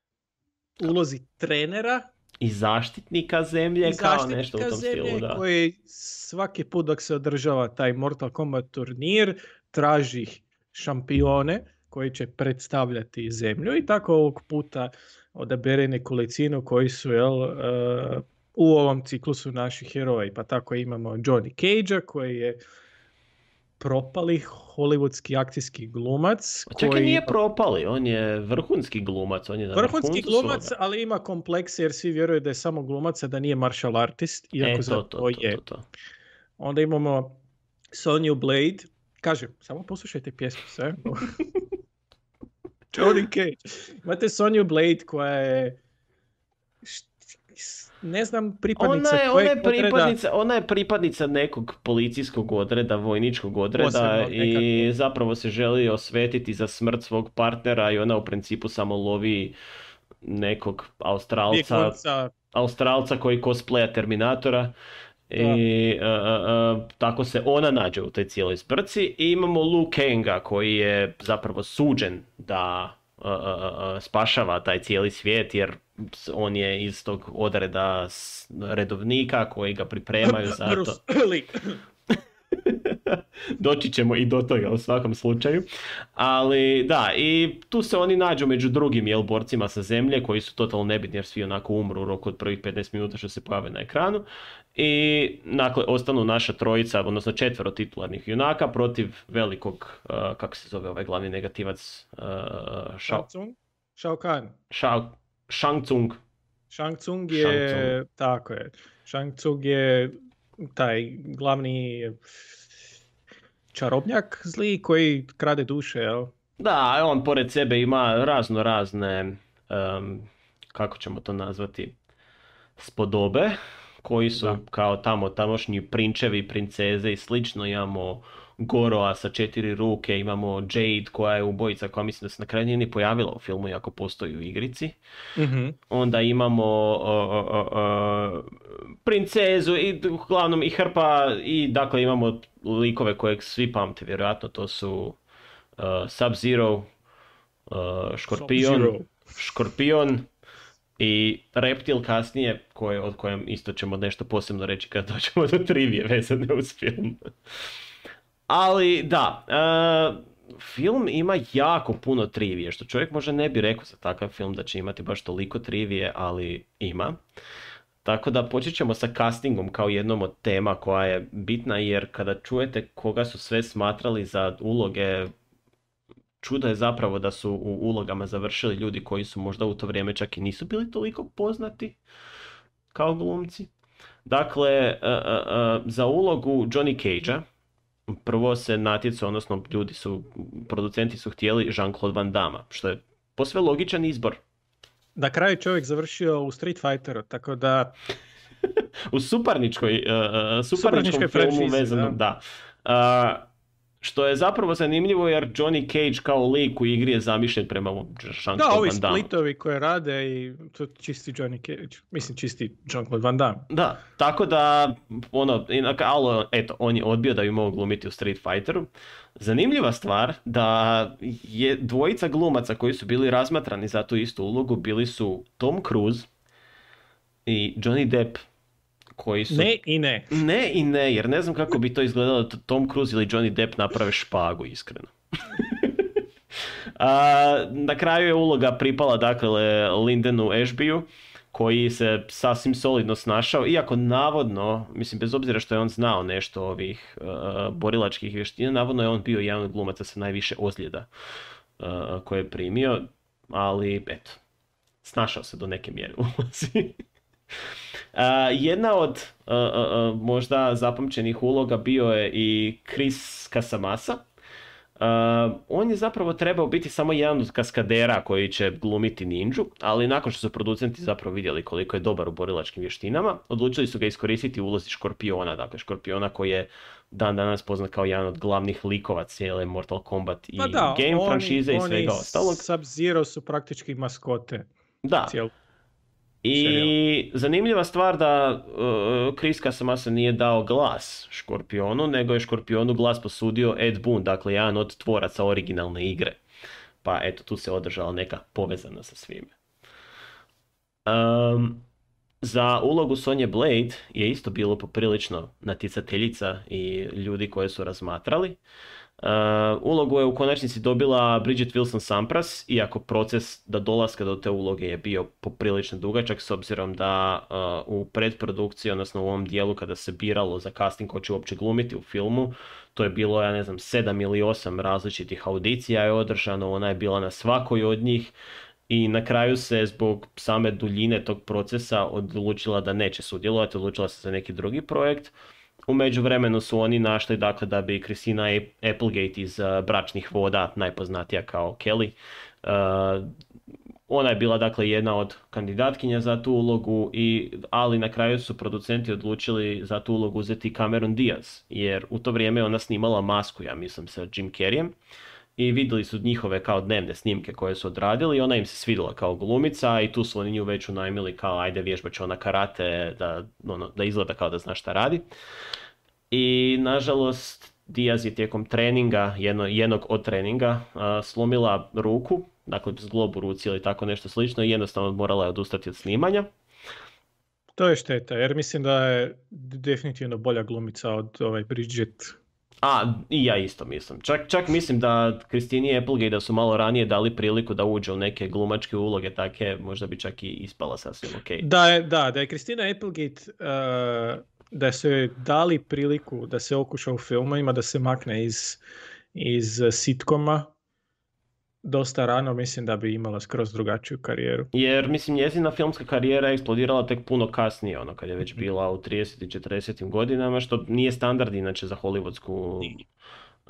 ulozi trenera i zaštitnika zemlje I kao nešto u tom stilu, da. koji svaki put dok se održava taj Mortal Kombat turnir traži šampione koji će predstavljati zemlju i tako ovog puta odabere nekolicinu koji su jel, uh, u ovom ciklusu naših heroji. Pa tako imamo Johnny Cage koji je propali hollywoodski akcijski glumac. Čekaj, koji... nije propali, on je vrhunski glumac. On je vrhunski glumac, ali ima komplekse jer svi vjeruju da je samo glumac, a da nije martial artist, iako e, to, to, to, je. To, Onda imamo Sonju Blade, kažem, samo poslušajte pjesmu sve. Johnny Cage. Imate Sonju Blade koja je ne znam pripadnica ona je, ona je pripadnica, ona je pripadnica nekog policijskog odreda, vojničkog odreda i zapravo se želi osvetiti za smrt svog partnera i ona u principu samo lovi nekog Australca, Australca koji cosplaya Terminatora i tako se ona nađe u toj cijeloj sprci. I imamo Lu Kanga koji je zapravo suđen da spašava taj cijeli svijet jer on je iz tog odreda redovnika koji ga pripremaju za to. Doći ćemo i do toga u svakom slučaju. Ali da, i tu se oni nađu među drugim jel, borcima sa zemlje koji su totalno nebitni jer svi onako umru u roku od prvih 15 minuta što se pojave na ekranu. I dakle, ostanu naša trojica, odnosno četvero titularnih junaka protiv velikog, uh, kako se zove ovaj glavni negativac? Uh, Shao, Shao Kahn. Shao, Shang Tsung. Shang Tsung je, Shang Tsung. tako je, Shang Tsung je taj glavni čarobnjak zli koji krade duše, jel? Da, on pored sebe ima razno razne, kako ćemo to nazvati, spodobe, koji su kao tamo tamošnji prinčevi, princeze i slično. Imamo Goroa sa četiri ruke, imamo Jade koja je ubojica koja mislim da se na kraju nije ni pojavila u filmu iako postoji u igrici. mm Onda imamo princezu i uglavnom i hrpa i dakle imamo likove kojeg svi pamte vjerojatno to su uh, Sub-Zero, uh, Škorpion, Škorpion i Reptil kasnije koje, od kojem isto ćemo nešto posebno reći kad dođemo do trivije vezane uz film. Ali da, uh, film ima jako puno trivije, što čovjek može ne bi rekao za takav film da će imati baš toliko trivije, ali ima. Tako da počet ćemo sa castingom kao jednom od tema koja je bitna jer kada čujete koga su sve smatrali za uloge, čudo je zapravo da su u ulogama završili ljudi koji su možda u to vrijeme čak i nisu bili toliko poznati kao glumci. Dakle, e, e, za ulogu Johnny Cage-a prvo se natjecao, odnosno ljudi su, producenti su htjeli Jean-Claude Van Damme, što je posve logičan izbor. Na kraju čovjek završio u Street Fighteru, tako da... u suparničkoj, uh, suparničkom filmu vezanom, da. da. Što je zapravo zanimljivo jer Johnny Cage kao lik u igri je zamišljen prema Jean-Claude Da, ovi splitovi koje rade i to čisti Johnny Cage, mislim čisti Jean-Claude Van Damme. Da, tako da, ono, ali eto, on je odbio da bi mogao glumiti u Street Fighteru. Zanimljiva stvar da je dvojica glumaca koji su bili razmatrani za tu istu ulogu bili su Tom Cruise i Johnny Depp koji su... Ne i ne. Ne i ne, jer ne znam kako bi to izgledalo da Tom Cruise ili Johnny Depp naprave špagu, iskreno. A, na kraju je uloga pripala dakle Lindenu Ashbyu koji se sasvim solidno snašao, iako navodno, mislim bez obzira što je on znao nešto ovih uh, borilačkih vještina, navodno je on bio jedan od glumaca sa najviše ozljeda uh, koje je primio, ali eto, snašao se do neke mjere u jedna od možda zapamćenih uloga bio je i Chris Casamasa. on je zapravo trebao biti samo jedan od kaskadera koji će glumiti ninju, ali nakon što su producenti zapravo vidjeli koliko je dobar u borilačkim vještinama, odlučili su ga iskoristiti u ulozi Škorpiona, dakle Škorpiona koji je dan danas poznat kao jedan od glavnih likova cijele Mortal Kombat i pa da, game franšize i svega ostalog. Sub-Zero su praktički maskote. Da, i zanimljiva stvar da uh, Chris Casamasa nije dao glas Škorpionu, nego je Škorpionu glas posudio Ed Boon, dakle jedan od tvoraca originalne igre. Pa eto, tu se održala neka povezana sa svime. Um, za ulogu Sonje Blade je isto bilo poprilično naticateljica i ljudi koje su razmatrali. Uh, ulogu je u konačnici dobila Bridget Wilson Sampras, iako proces da dolaska do te uloge je bio poprilično dugačak s obzirom da uh, u predprodukciji, odnosno u ovom dijelu kada se biralo za casting ko će uopće glumiti u filmu, to je bilo, ja ne znam, sedam ili osam različitih audicija je održano, ona je bila na svakoj od njih i na kraju se zbog same duljine tog procesa odlučila da neće sudjelovati, odlučila se za neki drugi projekt. U međuvremenu su oni našli dakle, da bi Christina Applegate iz uh, Bračnih voda, najpoznatija kao Kelly, uh, ona je bila dakle jedna od kandidatkinja za tu ulogu, i, ali na kraju su producenti odlučili za tu ulogu uzeti Cameron Diaz, jer u to vrijeme ona snimala masku, ja mislim, sa Jim Carreyem i vidjeli su njihove kao dnevne snimke koje su odradili i ona im se svidjela kao glumica i tu su oni nju već unajmili kao ajde vježbat će ona karate da, ono, da izgleda kao da zna šta radi. I nažalost Diaz je tijekom treninga, jedno, jednog od treninga, slomila ruku, dakle zglob u ruci ili tako nešto slično i jednostavno morala je odustati od snimanja. To je šteta, jer mislim da je definitivno bolja glumica od ovaj Bridget a, i ja isto mislim. Čak, čak mislim da Kristini Applegate da su malo ranije dali priliku da uđe u neke glumačke uloge take, možda bi čak i ispala sasvim ok. Da, je, da, da je Kristina Applegate, uh, da su dali priliku da se okuša u filmovima, da se makne iz, iz sitkoma, dosta rano mislim da bi imala skroz drugačiju karijeru. Jer mislim njezina filmska karijera je eksplodirala tek puno kasnije, ono kad je već bila u 30. i 40. godinama, što nije standard inače za hollywoodsku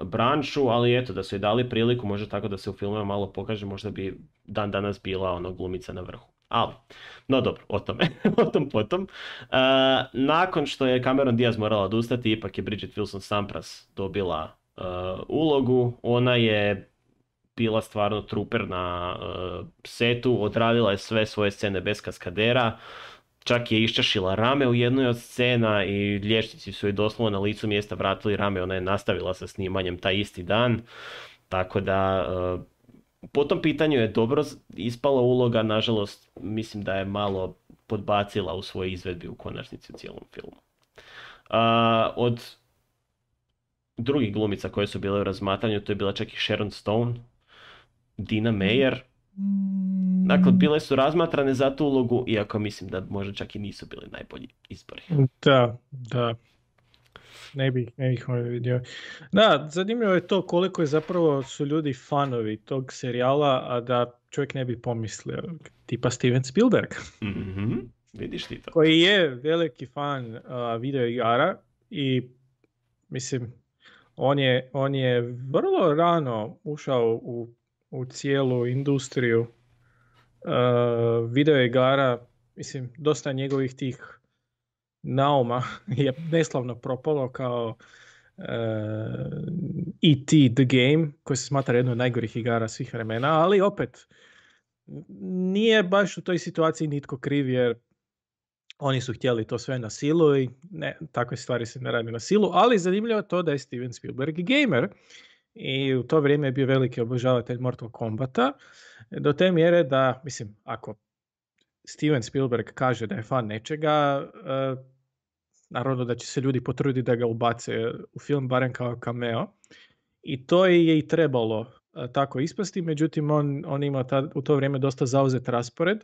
branšu, ali eto da su joj dali priliku, možda tako da se u filmu malo pokaže, možda bi dan danas bila ono glumica na vrhu. Ali, no dobro, o tome, o tom potom. Uh, nakon što je Cameron Diaz morala odustati, ipak je Bridget Wilson Sampras dobila uh, ulogu. Ona je bila stvarno truper na uh, setu, odradila je sve svoje scene bez kaskadera, čak je iščašila rame u jednoj od scena i liječnici su joj doslovno na licu mjesta vratili rame, ona je nastavila sa snimanjem taj isti dan, tako da po tom pitanju je dobro ispala uloga, nažalost mislim da je malo podbacila u svojoj izvedbi u konačnici u cijelom filmu. Uh, od drugih glumica koje su bile u razmatranju, to je bila čak i Sharon Stone, Dina Meyer. Dakle, bile su razmatrane za tu ulogu, iako mislim da možda čak i nisu bili najbolji izbori. Da, da. Ne bih, ne bih vidio. Da, zanimljivo je to koliko je zapravo su ljudi fanovi tog serijala, a da čovjek ne bi pomislio. Tipa Steven Spielberg. mm Vidiš ti to. Koji je veliki fan uh, video igara i mislim, on je, on je vrlo rano ušao u, u cijelu industriju uh, video igara. Mislim, dosta njegovih tih nauma je neslavno propalo kao uh, E.T. The Game, koji se smatra jedno od najgorih igara svih vremena, ali opet nije baš u toj situaciji nitko kriv jer oni su htjeli to sve na silu i ne, takve stvari se ne radi na silu, ali zanimljivo to da je Steven Spielberg gamer i u to vrijeme je bio veliki obožavatelj Mortal Kombata do te mjere da, mislim, ako Steven Spielberg kaže da je fan nečega, uh, naravno da će se ljudi potruditi da ga ubace u film, barem kao cameo. I to je i trebalo uh, tako ispasti, međutim on, on ima u to vrijeme dosta zauzet raspored,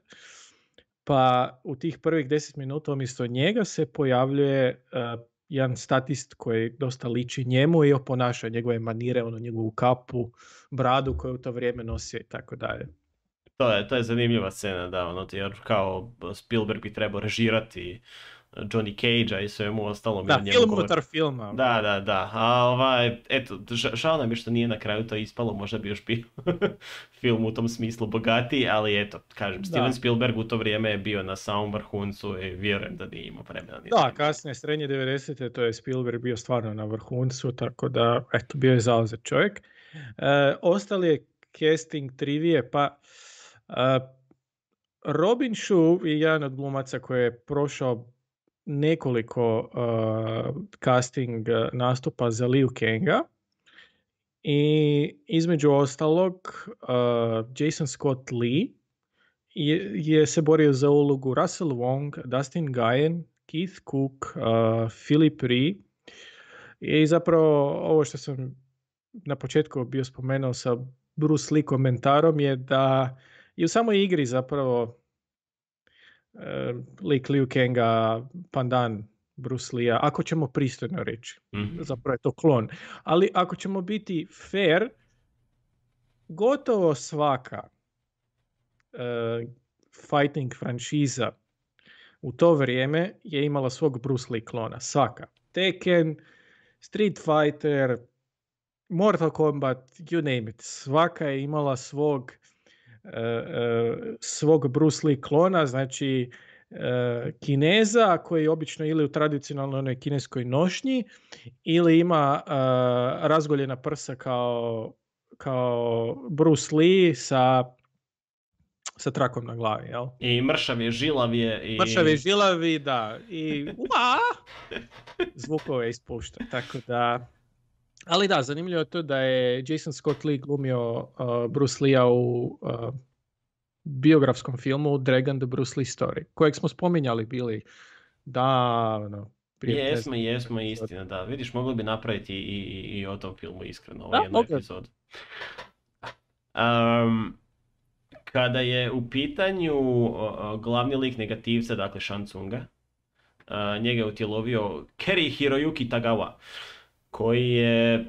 pa u tih prvih deset minuta umjesto njega se pojavljuje uh, jedan statist koji dosta liči njemu i oponaša njegove manire, ono njegovu kapu, bradu koju u to vrijeme nosi i tako dalje. To je, to je zanimljiva scena, da, ono, jer kao Spielberg bi trebao režirati Johnny Cage-a i svemu ostalom. Da, film unutar filma. Da, da, da. A ovaj, eto, žao nam je što nije na kraju to ispalo, možda bi još bio film u tom smislu bogatiji, ali eto, kažem, da. Steven Spielberg u to vrijeme je bio na samom vrhuncu i vjerujem da nije imao vremena. Da, kasnije, srednje 90. to je Spielberg bio stvarno na vrhuncu, tako da, eto, bio je zauzet čovjek. E, ostali je casting trivije, pa Robin Shue je jedan od glumaca koji je prošao nekoliko uh, casting nastupa za Liu Kanga i između ostalog uh, Jason Scott Lee je, je se borio za ulogu Russell Wong, Dustin Guyen, Keith Cook, uh, Philip Ree i zapravo ovo što sam na početku bio spomenuo sa Bruce Lee komentarom je da i u samoj igri zapravo uh, lik Liu Kanga, pandan Bruce Lee, ako ćemo pristojno reći. mm Zapravo je to klon. Ali ako ćemo biti fair, gotovo svaka uh, fighting franšiza u to vrijeme je imala svog Bruce Lee klona. Svaka. Tekken, Street Fighter, Mortal Kombat, you name it. Svaka je imala svog svog Bruce Lee klona, znači e, Kineza koji je obično ili u tradicionalnoj onoj kineskoj nošnji ili ima e, razgoljena prsa kao, kao Bruce Lee sa sa trakom na glavi, jel? I mršav je, žilav je. I... Mršav je, žilavi, da. I ua! Zvukove ispušta, tako da... Ali da, zanimljivo je to da je Jason Scott Lee glumio uh, Bruce Lee-a u uh, biografskom filmu Dragon the Bruce Lee Story, kojeg smo spominjali bili davno. Prije jesmo, jesmo, istina, da. Vidiš, mogli bi napraviti i, i, i o tom filmu iskreno, ovo jednu epizodu. Um, kada je u pitanju uh, glavni lik negativca, dakle Shansунga, uh, njega je utjelovio Keri Hiroyuki Tagawa koji je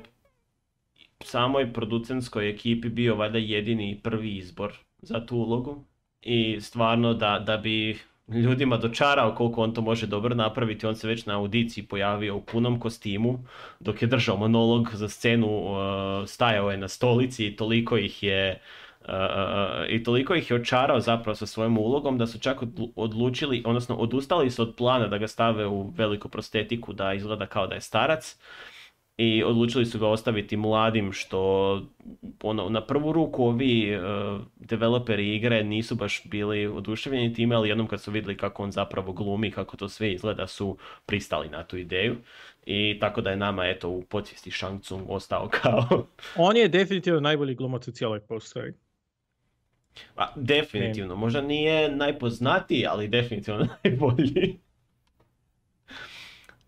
samoj producentskoj ekipi bio valjda jedini prvi izbor za tu ulogu. I stvarno da, da bi ljudima dočarao koliko on to može dobro napraviti, on se već na audiciji pojavio u punom kostimu, dok je držao monolog za scenu, stajao je na stolici i toliko ih je uh, uh, i toliko ih je očarao zapravo sa svojom ulogom da su čak odlučili, odnosno odustali su od plana da ga stave u veliku prostetiku da izgleda kao da je starac i odlučili su ga ostaviti mladim što ono, na prvu ruku ovi uh, developeri igre nisu baš bili oduševljeni time, ali jednom kad su vidjeli kako on zapravo glumi, kako to sve izgleda su pristali na tu ideju. I tako da je nama eto u podsvijesti Shang Tsung ostao kao... on je definitivno najbolji glumac u cijeloj postoji. Pa, definitivno, možda nije najpoznatiji, ali definitivno najbolji.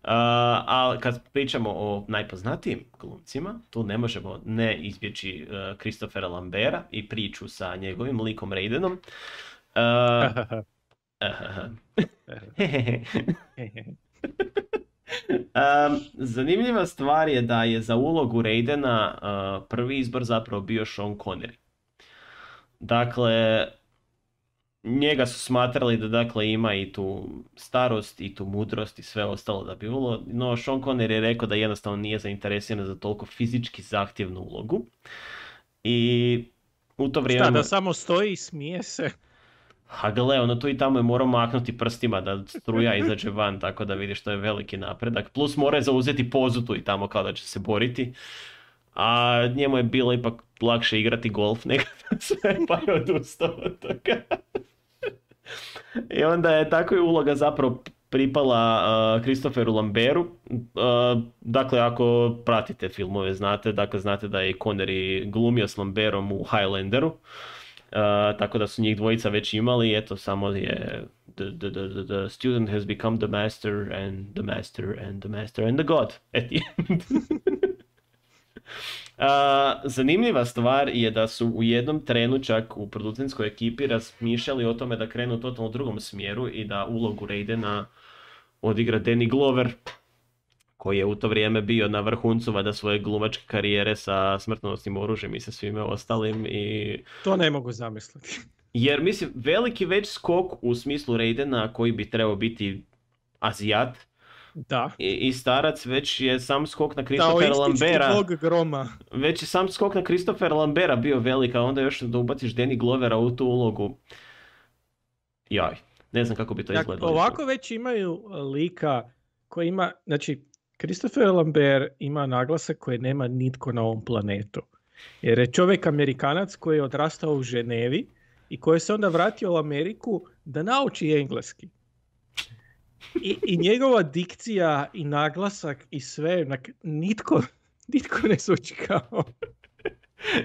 A kad pričamo o najpoznatijim glumcima, tu ne možemo ne izbjeći uh, Christophera Lambera i priču sa njegovim likom Raidenom. Um, zanimljiva stvar je da je za ulogu Raidena uh, prvi izbor zapravo bio Sean Connery. Dakle, njega su smatrali da dakle ima i tu starost i tu mudrost i sve ostalo da bi bilo, no Sean Connery je rekao da jednostavno nije zainteresiran za toliko fizički zahtjevnu ulogu. I u to vrijeme... Šta, da samo stoji i smije se? Ha gle, ono tu i tamo je morao maknuti prstima da struja izađe van, tako da vidiš što je veliki napredak. Plus mora je zauzeti pozu tu i tamo kao da će se boriti. A njemu je bilo ipak lakše igrati golf nego sve, pa je odustao od toga. I onda je tako i uloga zapravo pripala uh, Christopheru Lamberu. Uh, dakle, ako pratite filmove, znate, dakle, znate da je Connery glumio s Lamberom u Highlanderu. Uh, tako da su njih dvojica već imali, eto samo je the, the, the, the student has become the master and the master and the master and the god at the end. zanimljiva stvar je da su u jednom trenu čak u producentskoj ekipi razmišljali o tome da krenu u totalno drugom smjeru i da ulogu Raidena odigra Danny Glover, koji je u to vrijeme bio na vrhuncu vada svoje glumačke karijere sa smrtnostnim oružjem i sa svime ostalim. I... To ne mogu zamisliti. Jer mislim, veliki već skok u smislu Raidena koji bi trebao biti Azijat, da. I, I, starac već je sam skok na Christopher Lambera. groma. Već je sam skok na Christopher Lambera bio velik, a onda još da ubaciš Danny Glovera u tu ulogu. Jaj, ne znam kako bi to izgledalo. Ovako već imaju lika koji ima, znači Christopher Lambert ima naglasak koji nema nitko na ovom planetu. Jer je čovjek Amerikanac koji je odrastao u Ženevi i koji se onda vratio u Ameriku da nauči engleski. I, I njegova dikcija i naglasak i sve, nitko, nitko ne zvuči kao...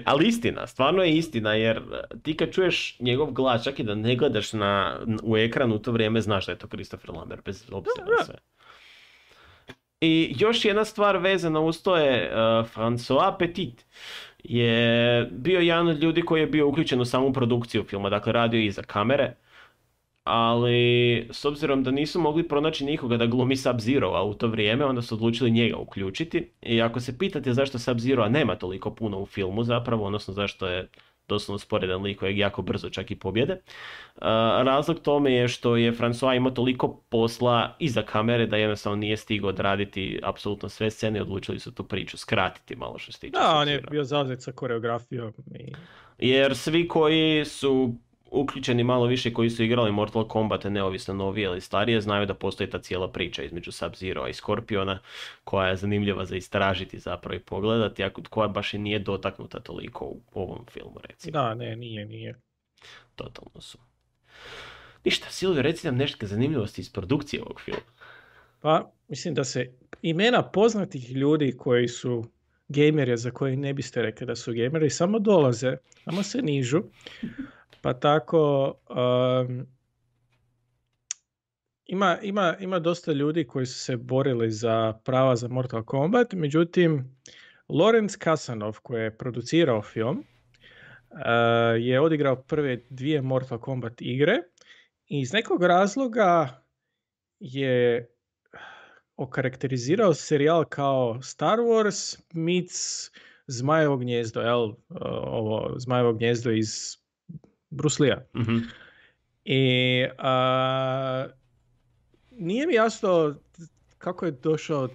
Ali istina, stvarno je istina, jer ti kad čuješ njegov glas, čak i da ne gledaš na, u ekran u to vrijeme, znaš da je to Christopher Lambert, bez obzira na sve. I još jedna stvar vezana uz to je uh, François Petit je bio jedan od ljudi koji je bio uključen u samu produkciju filma, dakle radio iza kamere ali s obzirom da nisu mogli pronaći nikoga da glumi Sub-Zero a u to vrijeme, onda su odlučili njega uključiti. I ako se pitate zašto Sub-Zero nema toliko puno u filmu zapravo, odnosno zašto je doslovno sporedan lik kojeg jako brzo čak i pobjede. razlog tome je što je François imao toliko posla iza kamere da jednostavno nije stigao odraditi apsolutno sve scene i odlučili su tu priču skratiti malo što se tiče. Da, on je bio zauzet sa koreografijom. I... Jer svi koji su uključeni malo više koji su igrali Mortal Kombat, neovisno novije ili starije, znaju da postoji ta cijela priča između Sub-Zero i Scorpiona, koja je zanimljiva za istražiti zapravo i pogledati, a koja baš i nije dotaknuta toliko u ovom filmu, recimo. Da, ne, nije, nije. Totalno su. Ništa, Silvio, reci nam nešto zanimljivosti iz produkcije ovog filma. Pa, mislim da se imena poznatih ljudi koji su gameri, za koje ne biste rekli da su gameri, samo dolaze, samo se nižu. Pa tako um, ima, ima, ima dosta ljudi koji su se borili za prava za Mortal Kombat, međutim Lorenz Kasanov koji je producirao film uh, je odigrao prve dvije Mortal Kombat igre i iz nekog razloga je okarakterizirao serijal kao Star Wars meets Zmajevo gnjezdo, jel? Uh, ovo Zmajevo gnjezdo iz Bruslija. mm I a, nije mi jasno kako je došao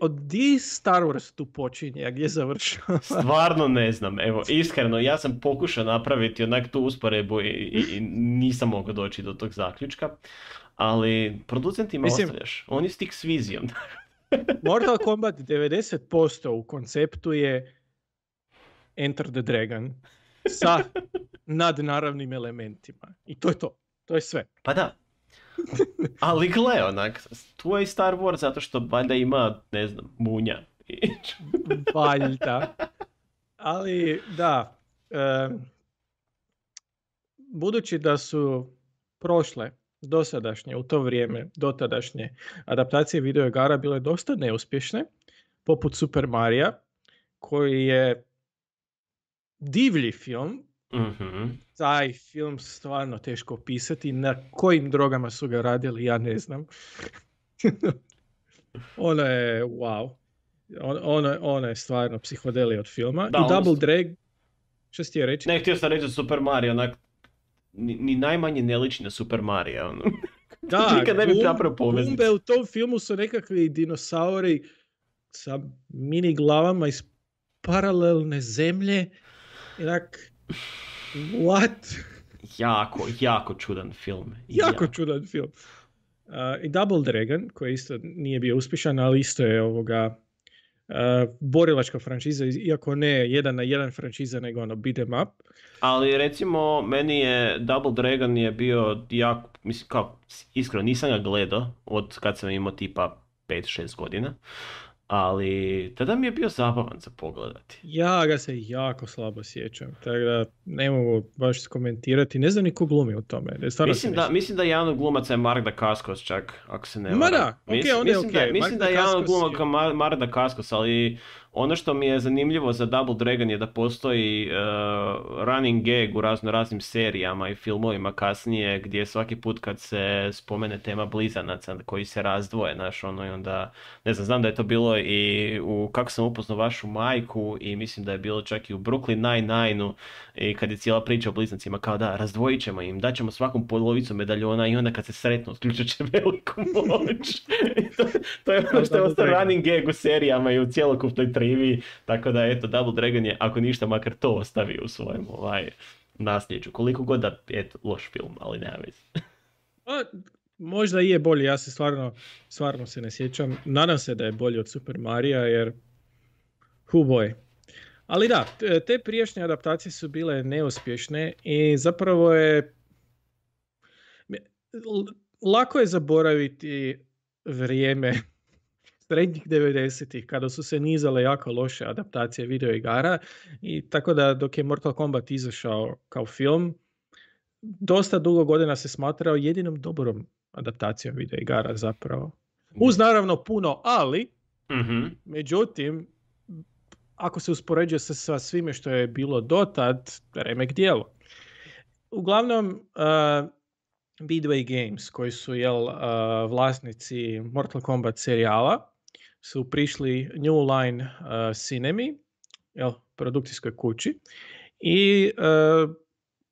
od di Star Wars tu počinje, a gdje završava? Stvarno ne znam, evo, iskreno, ja sam pokušao napraviti onak tu usporebu i, i, nisam mogao doći do tog zaključka, ali producentima Mislim, ostavljaš, oni stik s vizijom. Mortal Kombat 90% u konceptu je Enter the Dragon sa nadnaravnim elementima. I to je to. To je sve. Pa da. Ali gle, onak, tu je Star Wars zato što valjda ima, ne znam, munja. valjda. Ali, da. budući da su prošle dosadašnje, u to vrijeme, dotadašnje adaptacije videoigara bile dosta neuspješne, poput Super Marija, koji je divlji film. mm Taj film stvarno teško opisati. Na kojim drogama su ga radili, ja ne znam. ono je wow. Ono, ono je stvarno psihodelija od filma. I Double Drag, što si ti reći? Ne, htio sam reći Super Mario, onak, ni, ni najmanje ne liči na Super Mario. Ono. Da, Nikad ne bi Gumbe u tom filmu su nekakvi dinosauri sa mini glavama iz paralelne zemlje. Inak, what? jako, jako čudan film. Jako, čudan film. Uh, I Double Dragon, koji isto nije bio uspješan, ali isto je ovoga uh, borilačka franšiza, iako ne jedan na jedan franšiza, nego ono beat'em up. Ali recimo, meni je Double Dragon je bio jako, mislim, kao, iskreno, nisam ga gledao od kad sam imao tipa 5-6 godina ali tada mi je bio zabavan za pogledati. Ja ga se jako slabo sjećam, tako da ne mogu baš komentirati. Ne znam ni ko glumi u tome. Mislim da, mislim da jedan od glumaca je Mark Dacascos čak, ako se ne varam. Ma da, ok, mislim, onda je ok. Da, mislim da je jedan od glumaka Mark Dacascos, ali ono što mi je zanimljivo za Double Dragon je da postoji uh, running gag u razno raznim serijama i filmovima kasnije gdje svaki put kad se spomene tema blizanaca koji se razdvoje, znaš, ono i onda, ne znam, znam da je to bilo i u Kako sam upoznao vašu majku i mislim da je bilo čak i u Brooklyn Nine-Nine-u i kad je cijela priča o bliznancima kao da, razdvojit ćemo im, daćemo svakom polovicu medaljona i onda kad se sretnu otključat će veliku moć. to, je ono što je ostao running gag u serijama i u cjelokupnoj trivi, tako da eto, Double Dragon je, ako ništa, makar to ostavi u svojem ovaj, nasljeđu. Koliko god da, eto, loš film, ali nema veze. Pa, možda i je bolji, ja se stvarno, stvarno se ne sjećam. Nadam se da je bolji od Super Marija, jer who boy. Ali da, te priješnje adaptacije su bile neuspješne i zapravo je lako je zaboraviti vrijeme srednjih 90-ih kada su se nizale jako loše adaptacije videoigara i tako da dok je Mortal Kombat izašao kao film dosta dugo godina se smatrao jedinom dobrom adaptacijom videoigara zapravo. Uz naravno puno ali, mm međutim ako se uspoređuje sa, sa svime što je bilo dotad, remek dijelo. Uglavnom, uh, Midway Games, koji su jel, uh, vlasnici Mortal Kombat serijala, su prišli New Line uh, Cinemi, jel, produkcijskoj kući, i uh,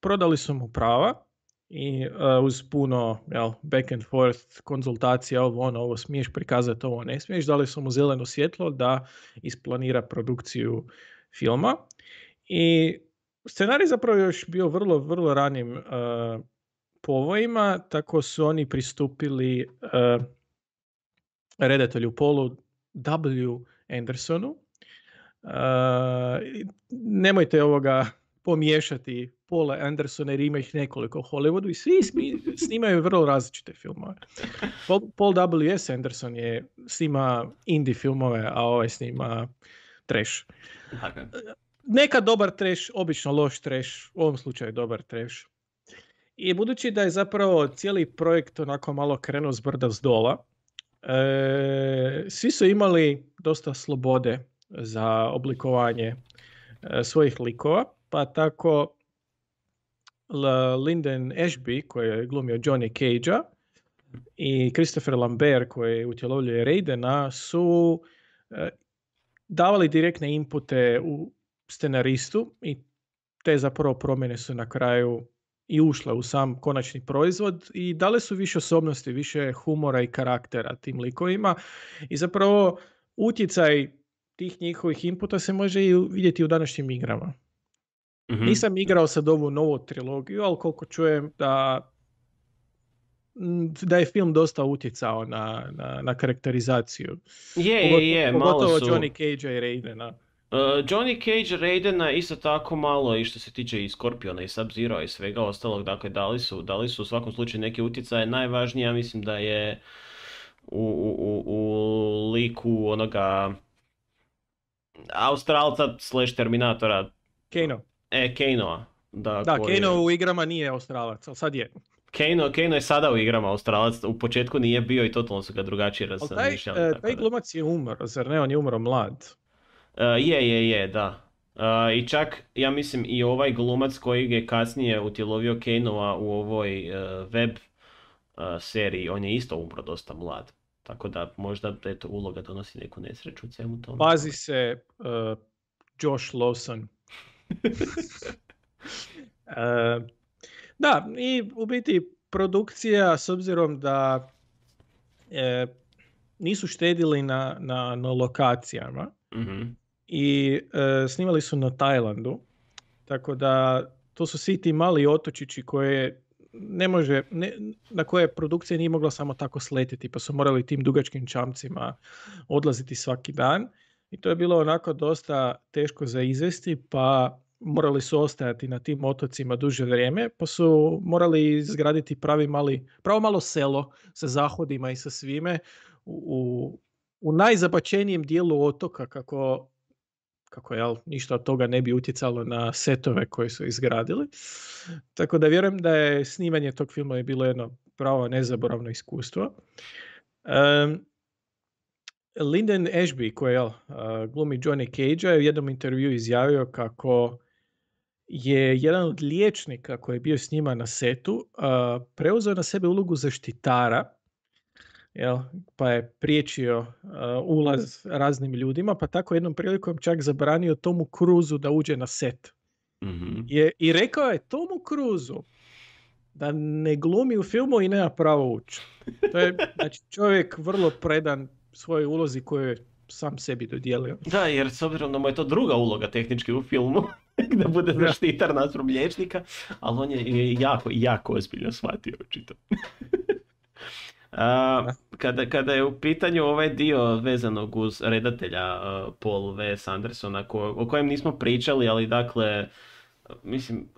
prodali su mu prava i uh, uz puno jel, back and forth konzultacija, ovo ono, ovo smiješ prikazati, ovo ne smiješ, dali su mu zeleno svjetlo da isplanira produkciju filma. I scenarij zapravo još bio vrlo, vrlo ranim uh, povojima, tako su oni pristupili uh, redatelju Polu W. Andersonu. Uh, nemojte ovoga pomiješati Paula Andersona jer ima ih nekoliko u Hollywoodu i svi snimaju vrlo različite filmove. Paul, W.S. Anderson je snima indie filmove, a ovaj snima trash. Neka dobar trash, obično loš trash, u ovom slučaju dobar trash. I budući da je zapravo cijeli projekt onako malo krenuo s dola, e, svi su imali dosta slobode za oblikovanje e, svojih likova, pa tako Lyndon Ashby koji je glumio Johnny Cage-a i Christopher Lambert koji utjelovljuje Raidena su e, davali direktne inpute u scenaristu i te zapravo promjene su na kraju i ušle u sam konačni proizvod i dale su više osobnosti, više humora i karaktera tim likovima i zapravo utjecaj tih njihovih inputa se može i vidjeti u današnjim igrama. Mm-hmm. Nisam igrao sad ovu novu trilogiju, ali koliko čujem da da je film dosta utjecao na, na, na karakterizaciju. Je, je, je, malo su... Johnny Cage i Raidena. Uh, Johnny Cage, Raidena isto tako malo i što se tiče i Scorpiona i Sub-Zero i svega ostalog, dakle dali su, dali su u svakom slučaju neke utjecaje. Najvažnije, ja mislim da je u, u, u liku onoga Australca slash Terminatora. Kano. E, Kano. Da, da koji... Kano u igrama nije Australac, ali sad je. Kano, Kano je sada u igrama Australac, u početku nije bio i totalno su ga drugačije razmišljali. Taj, uh, taj glumac je umro, zar ne? On je umro mlad. Uh, je, je, je, da. Uh, I čak, ja mislim, i ovaj glumac koji je kasnije utjelovio Kanova u ovoj web seriji, on je isto umro dosta mlad. Tako da možda eto, uloga donosi neku nesreću u svemu tome. Pazi se Josh Lawson. Da, i u biti produkcija s obzirom da e, nisu štedili na, na, na lokacijama mm i e, snimali su na Tajlandu, tako da to su svi ti mali otočići koje ne može, ne, na koje produkcija nije mogla samo tako sletiti, pa su morali tim dugačkim čamcima odlaziti svaki dan. I to je bilo onako dosta teško za izvesti, pa morali su ostajati na tim otocima duže vrijeme, pa su morali izgraditi pravi mali, pravo malo selo sa zahodima i sa svime u, u najzabačenijem dijelu otoka kako kako jel, ništa od toga ne bi utjecalo na setove koje su izgradili. Tako da vjerujem da je snimanje tog filma je bilo jedno pravo nezaboravno iskustvo. Um, Lyndon Ashby, koji je glumi Johnny Cage, je u jednom intervju izjavio kako je jedan od liječnika koji je bio s njima na setu preuzeo na sebe ulogu zaštitara jel, pa je priječio ulaz raznim ljudima, pa tako jednom prilikom čak zabranio Tomu Cruzu da uđe na set. mm Je, I rekao je Tomu Cruzu da ne glumi u filmu i nema pravo ući. To je znači, čovjek vrlo predan svojoj ulozi koju je sam sebi dodijelio. Da, jer s obzirom da mu je to druga uloga tehnički u filmu, da bude zaštitar nasrom liječnika, ali on je jako, jako ozbiljno shvatio očito. A, kada, kada je u pitanju ovaj dio vezanog uz redatelja uh, Paul V. Sandersona ko, o kojem nismo pričali, ali dakle, mislim,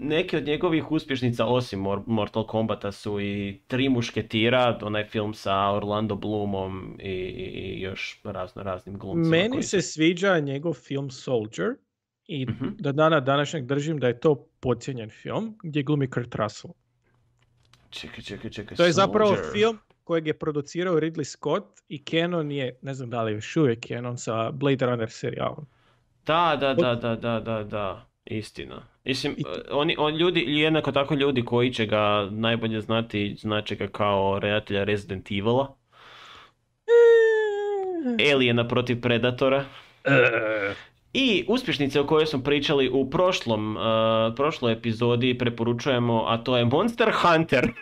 neke od njegovih uspješnica osim Mortal Kombata su i Tri mušketira, onaj film sa Orlando Bloomom i, i još razno raznim glumcima. Meni se sviđa njegov film Soldier i uh do dana današnjeg držim da je to podcijenjen film gdje glumi Kurt Russell. Čekaj, čekaj, čekaj. To je zapravo film kojeg je producirao Ridley Scott i Canon je, ne znam da li još uvijek Canon sa Blade Runner serijalom. Da, da, da, da, da, da, da. Istina. Mislim, oni, on, ljudi, jednako tako ljudi koji će ga najbolje znati, znači ga kao redatelja Resident Evila. E. Aliena protiv Predatora. I uspješnice o kojoj smo pričali u prošlom, uh, prošloj epizodi preporučujemo, a to je Monster Hunter.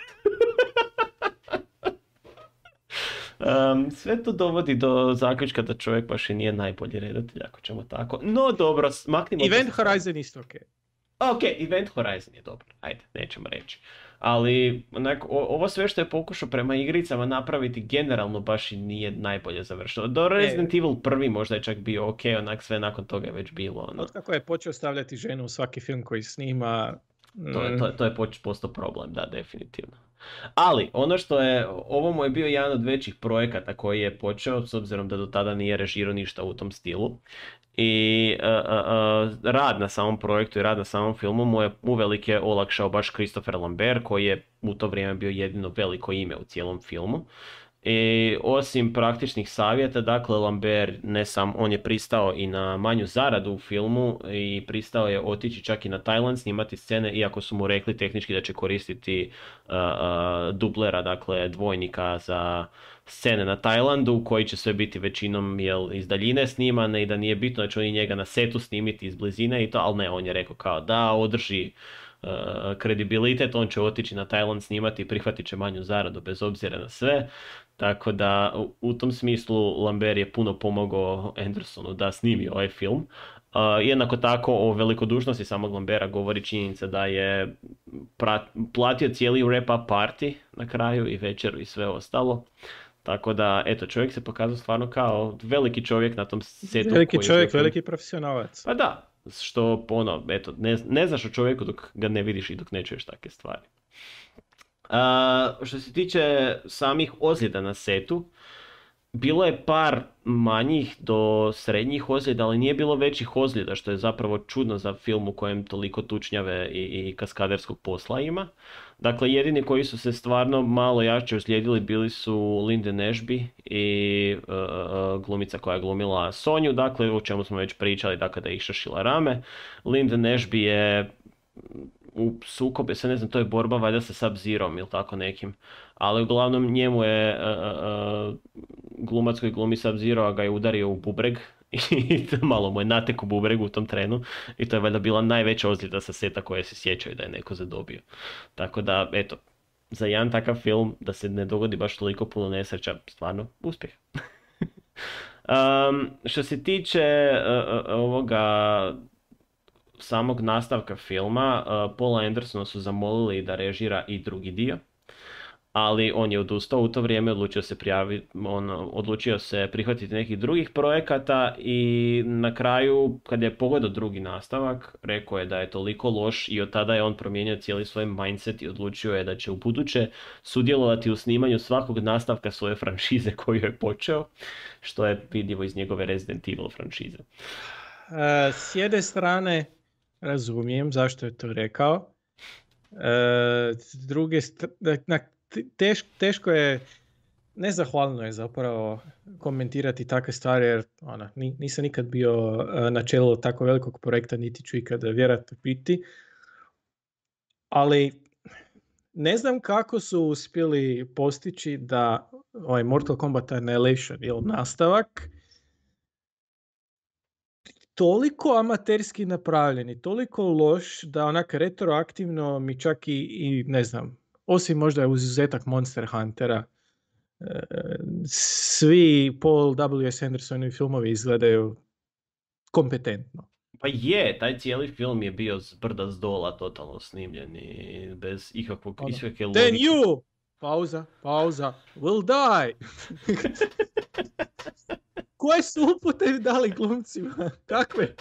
um, sve to dovodi do zaključka da čovjek baš i nije najbolji redatelj, ako ćemo tako. No dobro, maknimo... Event Horizon isto ok. Ok, Event Horizon je dobro, ajde, nećemo reći ali onak, ovo sve što je pokušao prema igricama napraviti generalno baš i nije najbolje završeno. Do Resident Evil prvi možda je čak bio ok, onak sve nakon toga je već bilo. Ono. Od kako je počeo stavljati ženu u svaki film koji snima, to, je, to, to je postao problem, da, definitivno. Ali, ono što je, ovo mu je bio jedan od većih projekata koji je počeo, s obzirom da do tada nije režirao ništa u tom stilu. I uh, uh, rad na samom projektu i rad na samom filmu mu je uvelike olakšao baš Christopher Lambert, koji je u to vrijeme bio jedino veliko ime u cijelom filmu. I osim praktičnih savjeta, dakle Lambert ne sam, on je pristao i na manju zaradu u filmu i pristao je otići čak i na Tajland snimati scene, iako su mu rekli tehnički da će koristiti uh, dublera, dakle dvojnika za scene na Tajlandu, koji će sve biti većinom jel, iz daljine snimane i da nije bitno da će oni njega na setu snimiti iz blizine i to, ali ne, on je rekao kao da održi uh, kredibilitet, on će otići na Tajland snimati i prihvatit će manju zaradu bez obzira na sve. Tako da u tom smislu Lambert je puno pomogao Andersonu da snimi ovaj film. Uh, jednako tako o velikodušnosti samog Lambera govori činjenica da je platio cijeli wrap-up party na kraju i večeru i sve ostalo. Tako da, eto, čovjek se pokazao stvarno kao veliki čovjek na tom setu. Veliki čovjek, veliki profesionalac. Pa da, što ono, eto, ne, ne znaš o čovjeku dok ga ne vidiš i dok ne čuješ takve stvari. Uh, što se tiče samih ozljeda na setu, bilo je par manjih do srednjih ozljeda, ali nije bilo većih ozljeda, što je zapravo čudno za film u kojem toliko tučnjave i, i kaskaderskog posla ima. Dakle, jedini koji su se stvarno malo jače uslijedili bili su Linda Nashby i uh, glumica koja je glumila Sonju, dakle, o čemu smo već pričali, dakle, da je išašila rame. Linda Nashby je u sukobe, se ne znam, to je borba valjda sa Sub-Zerom ili tako nekim. Ali uglavnom njemu je uh, uh, glumac koji glumi Sub-Zero, a ga je udario u bubreg i malo mu je natek u bubregu u tom trenu i to je valjda bila najveća ozljeda sa seta koje se sjećaju da je neko zadobio. Tako da, eto, za jedan takav film da se ne dogodi baš toliko puno nesreća, stvarno uspjeh. um, što se tiče ovoga samog nastavka filma, uh, Paula Andersona su zamolili da režira i drugi dio ali on je odustao u to vrijeme, odlučio se prijaviti, on odlučio se prihvatiti nekih drugih projekata i na kraju kad je pogledao drugi nastavak, rekao je da je toliko loš i od tada je on promijenio cijeli svoj mindset i odlučio je da će u buduće sudjelovati u snimanju svakog nastavka svoje franšize koju je počeo, što je vidljivo iz njegove Resident Evil franšize. E, s jedne strane razumijem zašto je to rekao, e, druge na teško je, nezahvalno je zapravo komentirati takve stvari jer ona, nisam nikad bio e, na čelu tako velikog projekta niti ću ikada vjerojatno biti. Ali ne znam kako su uspjeli postići da ovaj Mortal Kombat Annihilation ili nastavak toliko amaterski napravljeni, toliko loš da onak retroaktivno mi čak i, i ne znam, osim možda je uzetak Monster Huntera, e, svi Paul W.S. Andersonovi filmovi izgledaju kompetentno. Pa je, taj cijeli film je bio z brda z dola totalno snimljen i bez ikakvog ono, logike. Then you! Pauza, pauza, will die! Koje su upute dali glumcima? Kakve?